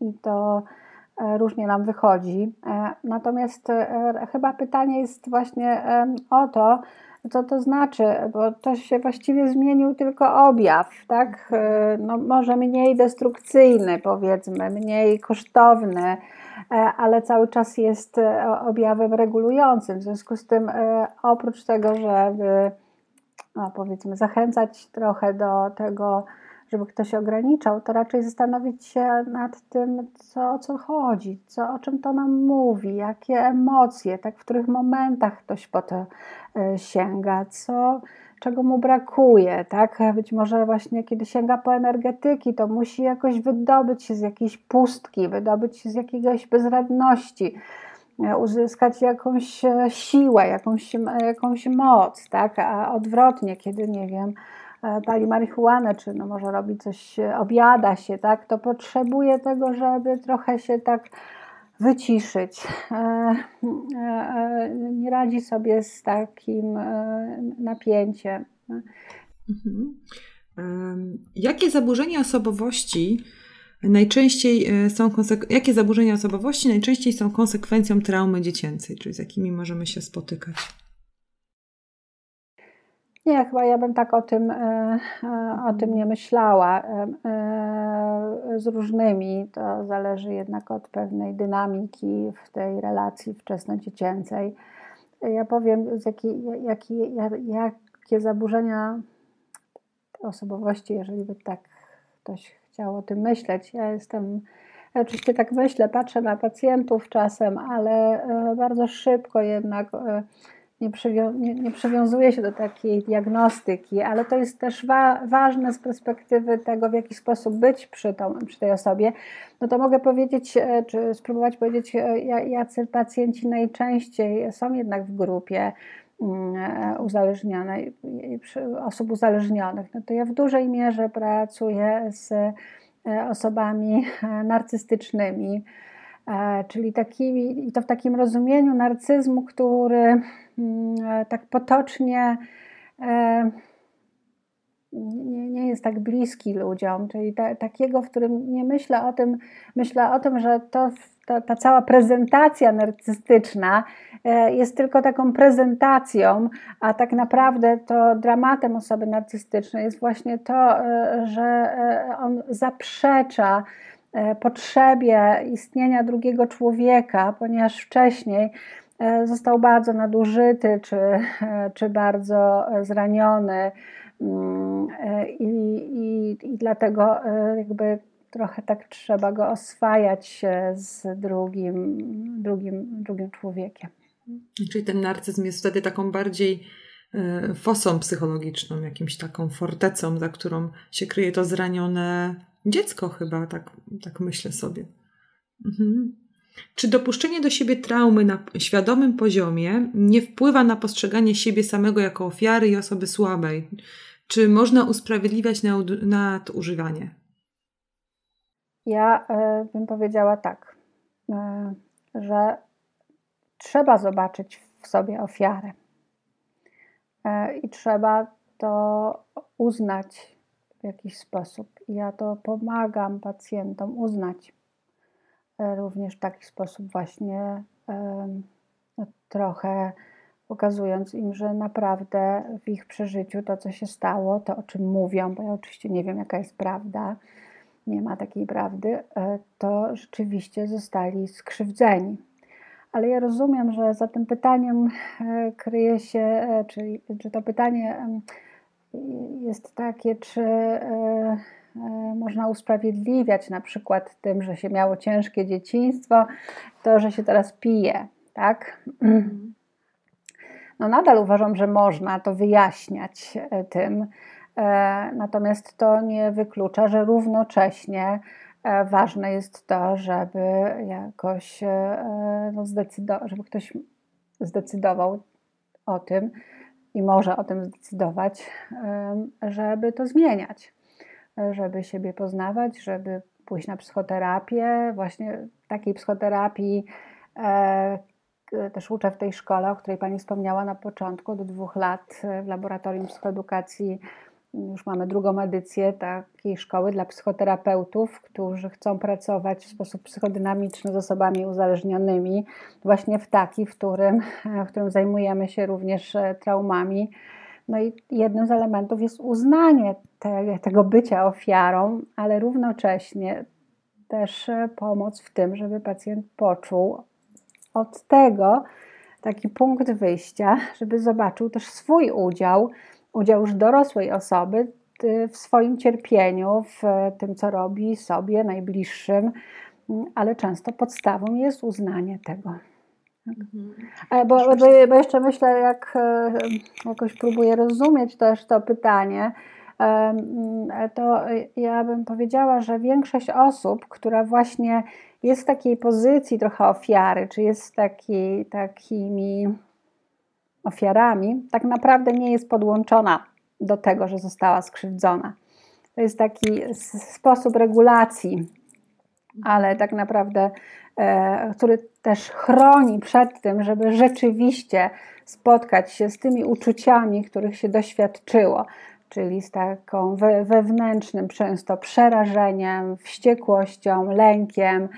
i to różnie nam wychodzi. Natomiast chyba pytanie jest właśnie o to, co to znaczy, bo to się właściwie zmienił tylko objaw, tak? No, może mniej destrukcyjny, powiedzmy, mniej kosztowny E, ale cały czas jest e, objawem regulującym. W związku z tym, e, oprócz tego, żeby no powiedzmy zachęcać trochę do tego, żeby ktoś ograniczał, to raczej zastanowić się nad tym, co, o co chodzi, co, o czym to nam mówi, jakie emocje, tak, w których momentach ktoś po to sięga, co, czego mu brakuje, tak? Być może właśnie kiedy sięga po energetyki, to musi jakoś wydobyć się z jakiejś pustki, wydobyć się z jakiegoś bezradności. uzyskać jakąś siłę, jakąś, jakąś moc, tak? A odwrotnie, kiedy nie wiem, pali marihuanę, czy no może robi coś, obiada się, tak? To potrzebuje tego, żeby trochę się tak wyciszyć. E, e, e, nie radzi sobie z takim napięciem. Mhm. Jakie zaburzenia osobowości najczęściej są jakie zaburzenia osobowości najczęściej są konsekwencją traumy dziecięcej, czyli z jakimi możemy się spotykać? Nie, chyba ja bym tak o tym, e, e, o tym nie myślała. E, z różnymi to zależy jednak od pewnej dynamiki w tej relacji wczesnodziecięcej. Ja powiem, jakie zaburzenia osobowości, jeżeli by tak ktoś chciał o tym myśleć. Ja jestem, oczywiście tak myślę, patrzę na pacjentów czasem, ale bardzo szybko jednak nie, przywią nie, nie przywiązuje się do takiej diagnostyki, ale to jest też wa ważne z perspektywy tego, w jaki sposób być przy, tą, przy tej osobie. No to mogę powiedzieć, e, czy spróbować powiedzieć, e, jacy pacjenci najczęściej są jednak w grupie mm, e, uzależnionej, osób uzależnionych. No to ja w dużej mierze pracuję z osobami narcystycznymi, czyli takimi, i to w takim rozumieniu narcyzmu, który Mm, e, tak potocznie e, nie, nie jest tak bliski ludziom, czyli ta, takiego, w którym nie myślę o tym, myślę o tym, że to, ta, ta cała prezentacja narcystyczna e, jest tylko taką prezentacją, a tak naprawdę to dramatem osoby narcystycznej jest właśnie to, że on zaprzecza potrzebie istnienia drugiego człowieka, ponieważ wcześniej E, został bardzo nadużyty czy, e, czy bardzo zraniony mm, e, i, i, i dlatego jakby trochę tak trzeba go oswajać z drugim, drugim, drugim człowiekiem. Czyli ten narcyzm jest wtedy taką bardziej fosą psychologiczną, jakimś taką fortecą, za którą się kryje to zranione dziecko chyba, tak, tak myślę sobie. Mhm. Czy dopuszczenie do siebie traumy na świadomym poziomie nie wpływa na postrzeganie siebie samego jako ofiary i osoby słabej? Czy można usprawiedliwiać nadużywanie? Ja y, bym powiedziała tak, y, że trzeba zobaczyć w sobie ofiarę y, i trzeba to uznać w jakiś sposób. Ja to pomagam pacjentom uznać E, również w taki sposób właśnie no, trochę pokazując im, że naprawdę w ich przeżyciu to, co się stało, to o czym mówią, bo ja oczywiście nie wiem, jaka jest prawda, nie ma takiej prawdy, e, to rzeczywiście zostali skrzywdzeni. Ale ja rozumiem, że za tym pytaniem e, kryje się, czy, czy to pytanie jest takie, czy E, można usprawiedliwiać na przykład tym, że się miało ciężkie dzieciństwo, to, że się teraz pije, tak? No nadal uważam, że można to wyjaśniać e, tym, e, natomiast to nie wyklucza, że równocześnie ważne jest to, żeby jakoś no, żeby ktoś zdecydował o tym i może o tym zdecydować, żeby to zmieniać żeby siebie poznawać, żeby pójść na psychoterapię. Właśnie takiej psychoterapii e, też uczę w tej szkole, o której Pani wspomniała na początku, do dwóch lat w laboratorium psychoedukacji. Już mamy drugą edycję takiej szkoły dla psychoterapeutów, którzy chcą pracować w sposób psychodynamiczny z osobami uzależnionymi, właśnie w taki, w którym, w którym zajmujemy się również e, traumami. No i jednym z elementów jest uznanie te, tego bycia ofiarą, ale równocześnie też e, pomoc w tym, żeby pacjent poczuł od tego taki punkt wyjścia, żeby zobaczył też swój udział, udział już dorosłej osoby w swoim cierpieniu, w tym, co robi sobie, najbliższym, ale często podstawą jest uznanie tego. Mhm. Bo, bo, bo, jeszcze myślę, jak e, jakoś próbuję rozumieć też to pytanie, to ja bym powiedziała, że większość osób, która właśnie jest w takiej pozycji trochę ofiary, czy jest taki, takimi ofiarami, tak naprawdę nie jest podłączona do tego, że została skrzywdzona. To jest taki sposób regulacji, ale tak naprawdę, e, który też chroni przed tym, żeby rzeczywiście spotkać się z tymi uczuciami, których się doświadczyło, czyli z taką wewnętrznym często przerażeniem, wściekłością, lękiem,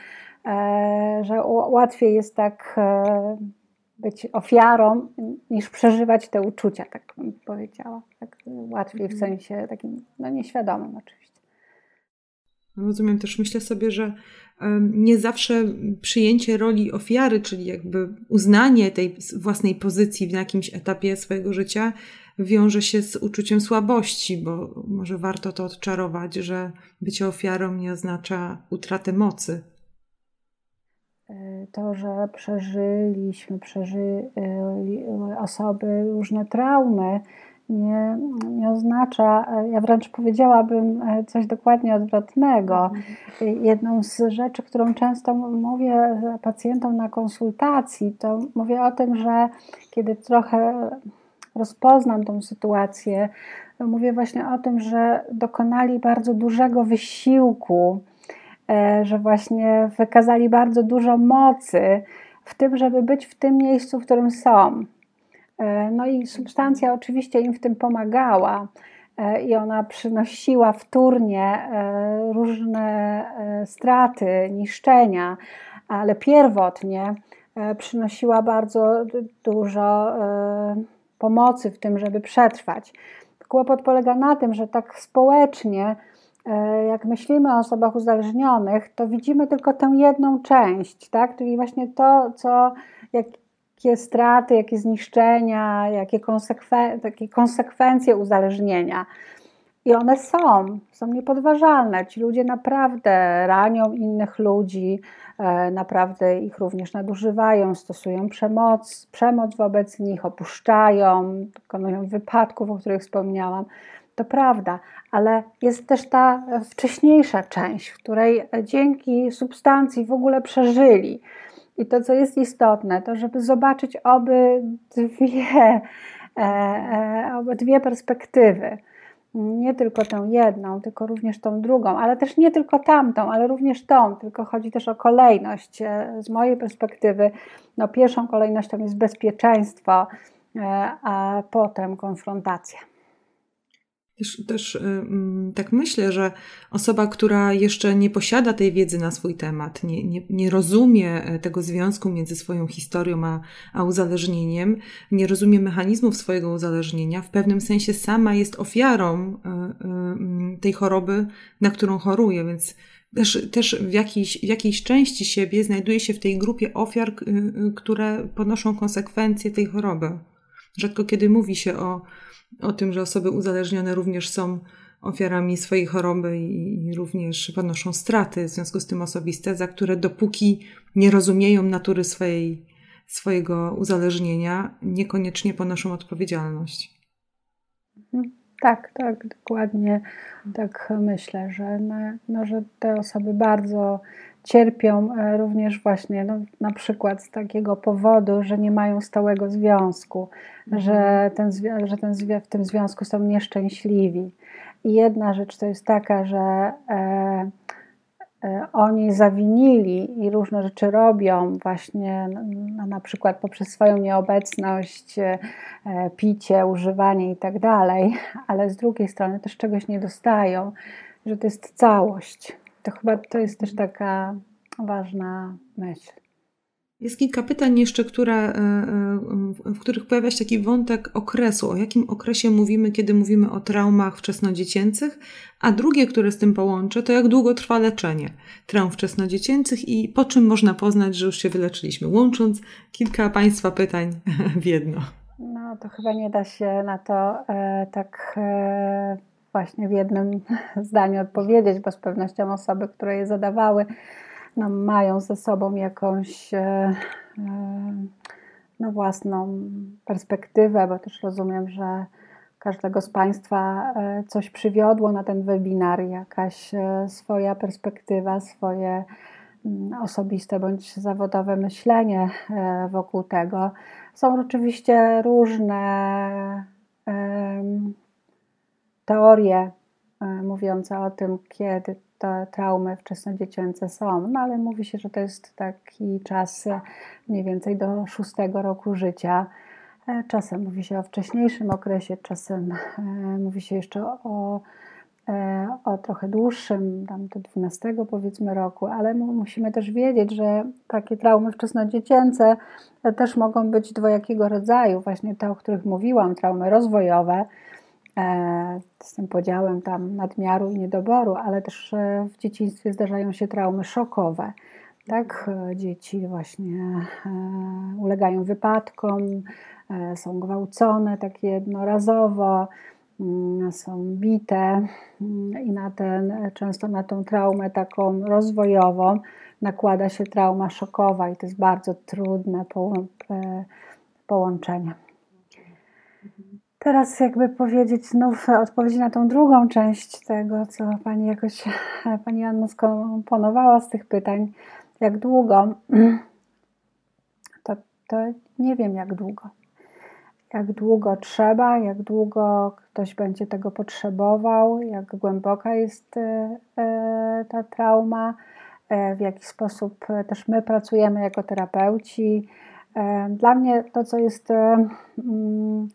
e, że łatwiej jest tak e, być ofiarą niż przeżywać te uczucia, tak bym powiedziała. Tak łatwiej w mhm. sensie takim no, nieświadomym oczywiście. Rozumiem też, myślę sobie, że nie zawsze przyjęcie roli ofiary, czyli jakby uznanie tej własnej pozycji na jakimś etapie swojego życia, wiąże się z uczuciem słabości, bo może warto to odczarować, że bycie ofiarą nie oznacza utratę mocy. E, to, że przeżyliśmy, przeżyli osoby różne traumy, nie, nie oznacza, ja wręcz powiedziałabym e, coś dokładnie odwrotnego. Jedną z rzeczy, którą często mówię pacjentom na konsultacji, to mówię o tym, że kiedy trochę rozpoznam tą sytuację, mówię właśnie o tym, że dokonali bardzo dużego wysiłku, że właśnie wykazali bardzo dużo mocy w tym, żeby być w tym miejscu, w którym są E, no i substancja oczywiście im w tym pomagała e, i ona przynosiła wtórnie e, różne straty, niszczenia, ale pierwotnie przynosiła bardzo dużo pomocy w tym, żeby przetrwać. Kłopot polega na tym, że tak społecznie, jak myślimy o osobach uzależnionych, to widzimy tylko tę jedną część, tak? czyli właśnie to, co, jak, jakie straty, jakie zniszczenia, jakie takie konsekwencje uzależnienia. I one są, są niepodważalne. Ci ludzie naprawdę ranią innych ludzi, e, naprawdę ich również nadużywają, stosują przemoc, przemoc wobec nich, opuszczają, dokonują wypadków, o których wspomniałam. To prawda, ale jest też ta wcześniejsza część, w której dzięki substancji w ogóle przeżyli i to, co jest istotne, to żeby zobaczyć obydwie, e, e, obydwie perspektywy. Nie tylko tę jedną, tylko również tą drugą, ale też nie tylko tamtą, ale również tą, tylko chodzi też o kolejność. E, z mojej perspektywy, no, pierwszą kolejnością jest bezpieczeństwo, a potem konfrontacja. Też, też tak myślę, że osoba, która jeszcze nie posiada tej wiedzy na swój temat, nie, nie, nie rozumie e, tego związku między swoją historią a, a uzależnieniem, nie rozumie mechanizmów swojego uzależnienia, w pewnym sensie sama jest ofiarą e, e, tej choroby, na którą choruje, więc też, też w, jakiejś, w jakiejś części siebie znajduje się w tej grupie ofiar, które ponoszą konsekwencje tej choroby. Rzadko kiedy mówi się o o tym, że osoby uzależnione również są ofiarami swojej choroby i również ponoszą straty, w związku z tym osobiste, za które dopóki nie rozumieją natury swojej, swojego uzależnienia, niekoniecznie ponoszą odpowiedzialność. Mhm. Tak, tak, dokładnie tak myślę, że, no, no, że te osoby bardzo cierpią e, również właśnie no, na przykład z takiego powodu, że nie mają stałego związku, mhm. że, ten, że ten, w tym związku są nieszczęśliwi. I jedna rzecz to jest taka, że e, e, oni zawinili i różne rzeczy robią, właśnie no, na przykład poprzez swoją nieobecność, e, picie, używanie i tak dalej, ale z drugiej strony też czegoś nie dostają, że to jest całość to chyba to jest też taka ważna myśl. Jest kilka pytań jeszcze, które, e, e, w których pojawia się taki wątek okresu. O jakim okresie mówimy, kiedy mówimy o traumach wczesnodziecięcych? A drugie, które z tym połączę, to jak długo trwa leczenie traum wczesnodziecięcych i po czym można poznać, że już się wyleczyliśmy, łącząc kilka Państwa pytań w jedno. No to chyba nie da się na to e, tak e, właśnie w jednym zdaniu odpowiedzieć, bo z pewnością osoby, które je zadawały, no, mają ze sobą jakąś e, e, no, własną perspektywę, bo też rozumiem, że każdego z Państwa e, coś przywiodło na ten webinar, jakaś swoja perspektywa, swoje osobiste bądź zawodowe myślenie wokół tego. Są oczywiście różne teorie mówiące o tym, kiedy te traumy wczesnodziecięce są, no ale mówi się, że to jest taki czas mniej więcej do szóstego roku życia. E, czasem mówi się o wcześniejszym okresie, czasem e, mówi się jeszcze o, e, o trochę dłuższym, tam do 12 powiedzmy roku, ale musimy też wiedzieć, że takie traumy wczesnodziecięce też mogą być dwojakiego rodzaju, właśnie te, o których mówiłam, traumy rozwojowe, z tym podziałem tam nadmiaru i niedoboru, ale też w dzieciństwie zdarzają się traumy szokowe. Tak, dzieci właśnie ulegają wypadkom, E, są gwałcone tak jednorazowo, mm, są bite mm, i na ten, często na tą traumę taką rozwojową nakłada się trauma szokowa i to jest bardzo trudne e, połączenie. Teraz jakby powiedzieć znów odpowiedzi na tą drugą część tego, co Pani jakoś, Pani Anno skomponowała z tych pytań, jak długo, to, to nie wiem jak długo jak długo trzeba, jak długo ktoś będzie tego potrzebował, jak głęboka jest e, e, ta trauma, e, w jaki sposób też my pracujemy jako terapeuci. Dla mnie to, co jest mm,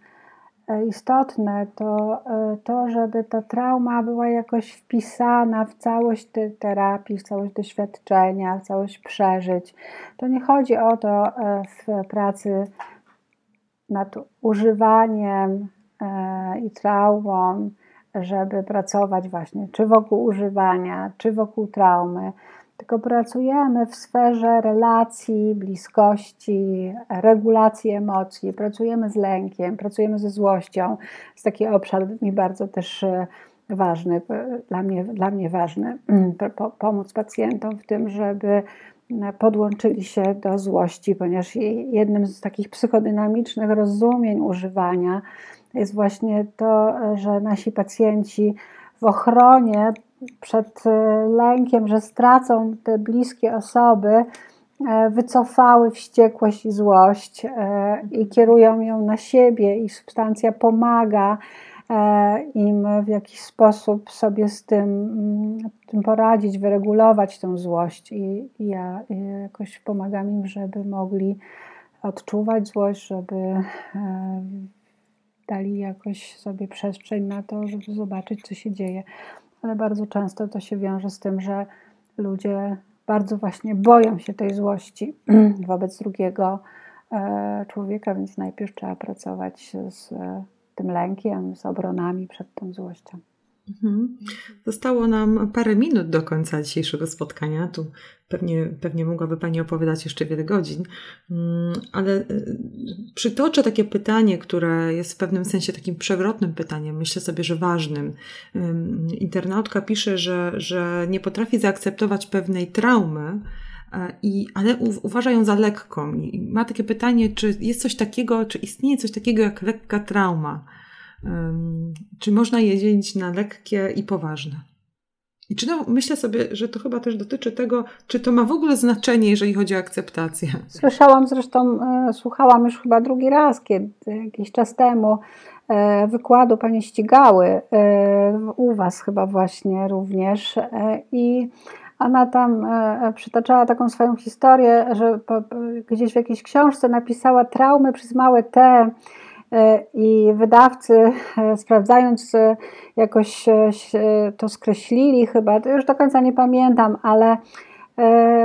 istotne, to to, żeby ta trauma była jakoś wpisana w całość tej terapii, w całość doświadczenia, w całość przeżyć. To nie chodzi o to w pracy nad używaniem e, i traumą, żeby pracować właśnie czy wokół używania, czy wokół traumy, tylko pracujemy w sferze relacji, bliskości, regulacji emocji, pracujemy z lękiem, pracujemy ze złością. Jest taki obszar mi bardzo też e, ważny, dla mnie, dla mnie ważny, pomóc pacjentom w tym, żeby podłączyli się do złości, ponieważ jednym z takich psychodynamicznych rozumień używania jest właśnie to, że nasi pacjenci w ochronie przed lękiem, że stracą te bliskie osoby, e, wycofały wściekłość i złość e, i kierują ją na siebie, i substancja pomaga E, im w jakiś sposób sobie z tym, mm, tym poradzić, wyregulować tą złość i, i ja jakoś pomagam im, żeby mogli odczuwać złość, żeby e, dali jakoś sobie przestrzeń na to, żeby zobaczyć, co się dzieje. Ale bardzo często to się wiąże z tym, że ludzie bardzo właśnie boją się tej złości wobec drugiego e, człowieka, więc najpierw trzeba pracować z tym lękiem, z obronami przed tą złością. Mhm. Zostało nam parę minut do końca dzisiejszego spotkania. Tu pewnie, pewnie mogłaby Pani opowiadać jeszcze wiele godzin, mm, ale y, przytoczę takie pytanie, które jest w pewnym sensie takim przewrotnym pytaniem, myślę sobie, że ważnym. Internautka pisze, że, że nie potrafi zaakceptować pewnej traumy, E, I, ale u, uważa ją za lekką. I ma takie pytanie, czy jest coś takiego, czy istnieje coś takiego jak lekka trauma? Czy można je dzielić na lekkie i poważne? I czy no, myślę sobie, że to chyba też dotyczy tego, czy to ma w ogóle znaczenie, jeżeli chodzi o akceptację. Słyszałam zresztą, e, słuchałam już chyba drugi raz, kiedy jakiś czas temu e, wykładu pani ścigały e, u was chyba właśnie również i ona tam przytaczała taką swoją historię, że gdzieś w jakiejś książce napisała traumy przez małe T e, i wydawcy sprawdzając jakoś to skreślili chyba, to już do końca nie pamiętam, ale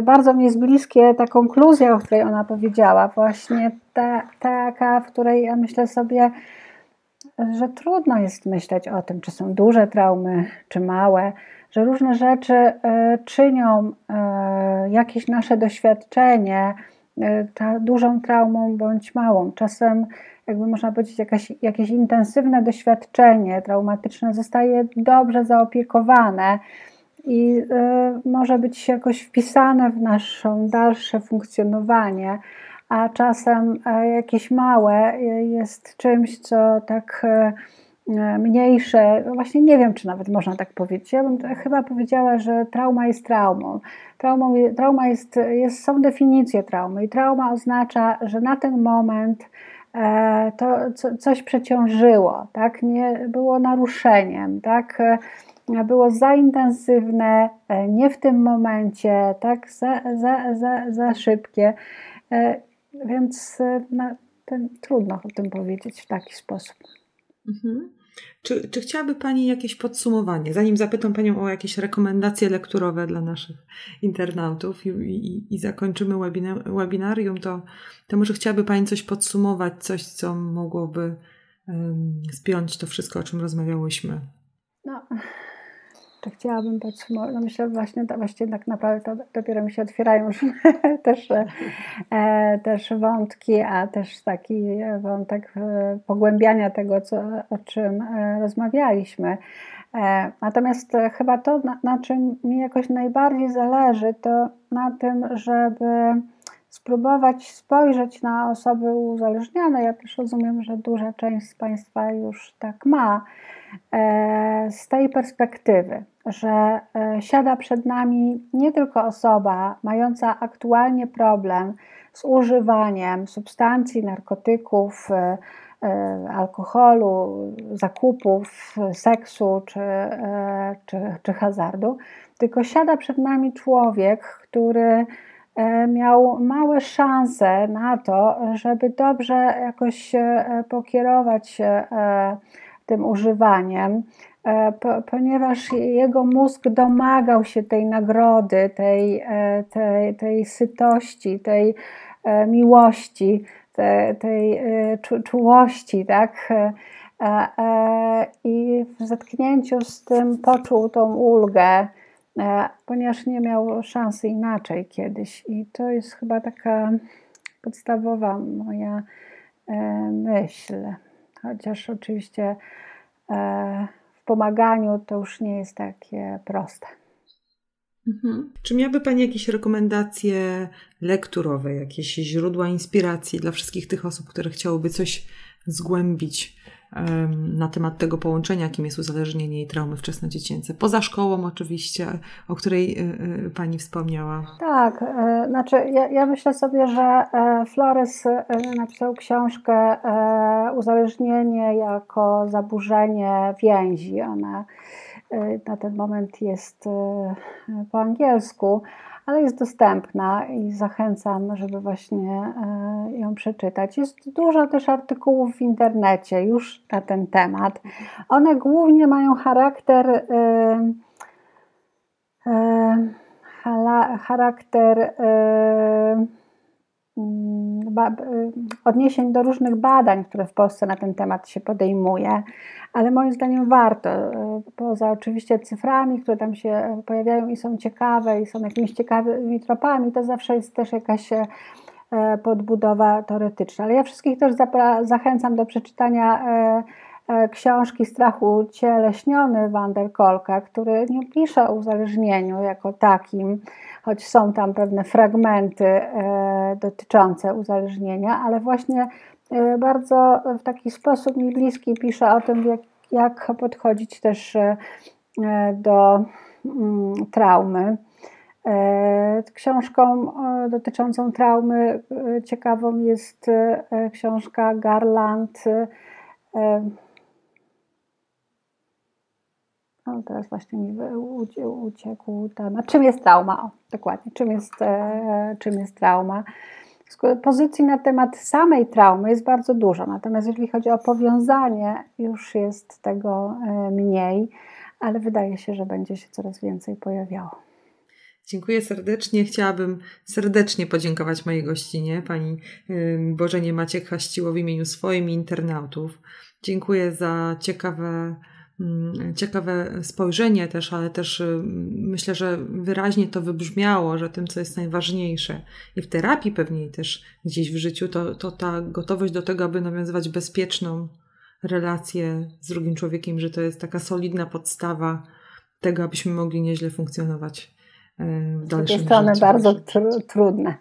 bardzo mi jest bliskie ta konkluzja, o której ona powiedziała, właśnie ta, taka, w której ja myślę sobie, że trudno jest myśleć o tym, czy są duże traumy, czy małe, że różne rzeczy e, czynią e, jakieś nasze doświadczenie e, dużą traumą bądź małą. Czasem, jakby można powiedzieć, jakaś, jakieś intensywne doświadczenie traumatyczne zostaje dobrze zaopiekowane i może być jakoś wpisane w nasze dalsze funkcjonowanie, a czasem jakieś małe jest czymś, co tak mniejsze, właśnie nie wiem, czy nawet można tak powiedzieć. Ja bym chyba powiedziała, że trauma jest traumą. Traumą, trauma jest, jest, są definicje traumy i trauma oznacza, że na ten moment e, to coś przeciążyło, tak? nie było naruszeniem, tak? E, było za intensywne, e, nie w tym momencie, tak? za, za, za, za szybkie. Więc ten, trudno o tym powiedzieć w taki sposób. Mhm. Czy, czy chciałaby Pani jakieś podsumowanie? Zanim zapytam Panią o jakieś rekomendacje lekturowe dla naszych internautów i, i, i zakończymy webinarium, to, to może chciałaby Pani coś podsumować, coś, co mogłoby um, spiąć to wszystko, o czym rozmawiałyśmy? No, to chciałabym podsumować. No myślę właśnie, właśnie tak naprawdę to dopiero mi się otwierają już też, e, też wątki, a też taki wątek e, pogłębiania tego, co, o czym e, rozmawialiśmy. E, natomiast chyba to, na, na czym mi jakoś najbardziej zależy, to na tym, żeby spróbować spojrzeć na osoby uzależnione. Ja też rozumiem, że duża część z Państwa już tak ma. E, z tej perspektywy, że e, siada przed nami nie tylko osoba mająca aktualnie problem z używaniem substancji, narkotyków, e, alkoholu, zakupów, seksu czy, czy, czy hazardu, tylko siada przed nami człowiek, który miał małe szanse na to, żeby dobrze jakoś pokierować tym używaniem, e, ponieważ jego mózg domagał się tej nagrody, tej, e, tej, tej sytości, tej e, miłości, tej, tej czułości, tak? I w zetknięciu z tym poczuł tą ulgę, ponieważ nie miał szansy inaczej kiedyś. I to jest chyba taka podstawowa moja myśl chociaż oczywiście e, w pomaganiu to już nie jest takie proste. Mhm. Czy miałaby Pani jakieś rekomendacje lekturowe, jakieś źródła inspiracji dla wszystkich tych osób, które chciałyby coś zgłębić na temat tego połączenia, jakim jest uzależnienie i traumy wczesnodziecięce. Poza szkołą oczywiście, o której y, y, Pani wspomniała. Tak, e, znaczy ja, ja myślę sobie, że e, Flores e, napisał książkę Uzależnienie jako zaburzenie więzi. Ona na ten moment jest po angielsku ale jest dostępna i zachęcam, żeby właśnie e, ją przeczytać. Jest dużo też artykułów w internecie już na ten temat. One głównie mają charakter e, e, charakter odniesień do różnych badań, które w Polsce na ten temat się podejmuje ale moim zdaniem warto. E, poza oczywiście cyframi, które tam się pojawiają i są ciekawe, i są jakimiś ciekawymi tropami, to zawsze jest też jakaś e, podbudowa teoretyczna. Ale ja wszystkich też zachęcam do przeczytania e, książki Strachu cieleśniony Van der Kolka, który nie pisze o uzależnieniu jako takim, choć są tam pewne fragmenty dotyczące uzależnienia, ale właśnie E, bardzo w taki sposób mi bliski pisze o tym, jak, jak podchodzić też e, do mm, traumy. E, książką dotyczącą traumy ciekawą jest książka Garland. No, teraz właśnie mi uciekł temat. Czym jest trauma? O, dokładnie. Czym jest, czym jest trauma? pozycji na temat samej traumy jest bardzo dużo, natomiast jeżeli chodzi o powiązanie, już jest tego e, mniej, ale wydaje się, że będzie się coraz więcej pojawiało. Dziękuję serdecznie. Chciałabym serdecznie podziękować mojej gościnie, pani Bożenie Maciek Haściło w imieniu swoim internautów. Dziękuję za ciekawe ciekawe spojrzenie też, ale też y, myślę, że wyraźnie to wybrzmiało, że tym, co jest najważniejsze i w terapii pewnie też gdzieś w życiu, to, to ta gotowość do tego, aby nawiązywać bezpieczną relację z drugim człowiekiem, że to jest taka solidna podstawa tego, abyśmy mogli nieźle funkcjonować w dalszym strony bardzo tr trudne.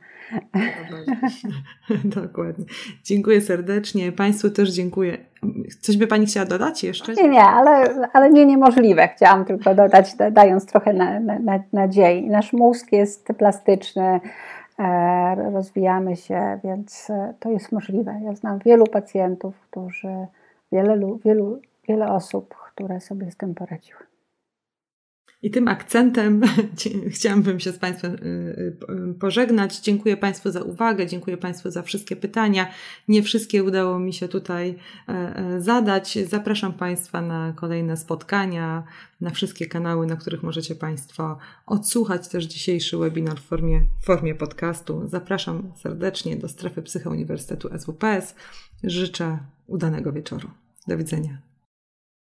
Dokładnie. Dziękuję serdecznie. Państwu też dziękuję. Coś by Pani chciała dodać jeszcze? Nie, nie, ale, ale nie niemożliwe. Chciałam tylko dodać, dając trochę na, na, nadziei. Nasz mózg jest plastyczny, e, rozwijamy się, więc e, to jest możliwe. Ja znam wielu pacjentów, którzy, wiele, wielu, wiele osób, które sobie z tym poradziły. I tym akcentem chciałabym się z Państwem y, y, pożegnać. Dziękuję Państwu za uwagę, dziękuję Państwu za wszystkie pytania. Nie wszystkie udało mi się tutaj e, zadać. Zapraszam Państwa na kolejne spotkania, na wszystkie kanały, na których możecie Państwo odsłuchać też dzisiejszy webinar w formie, w formie podcastu. Zapraszam serdecznie do strefy Psycha Uniwersytetu SWPS. Życzę udanego wieczoru. Do widzenia.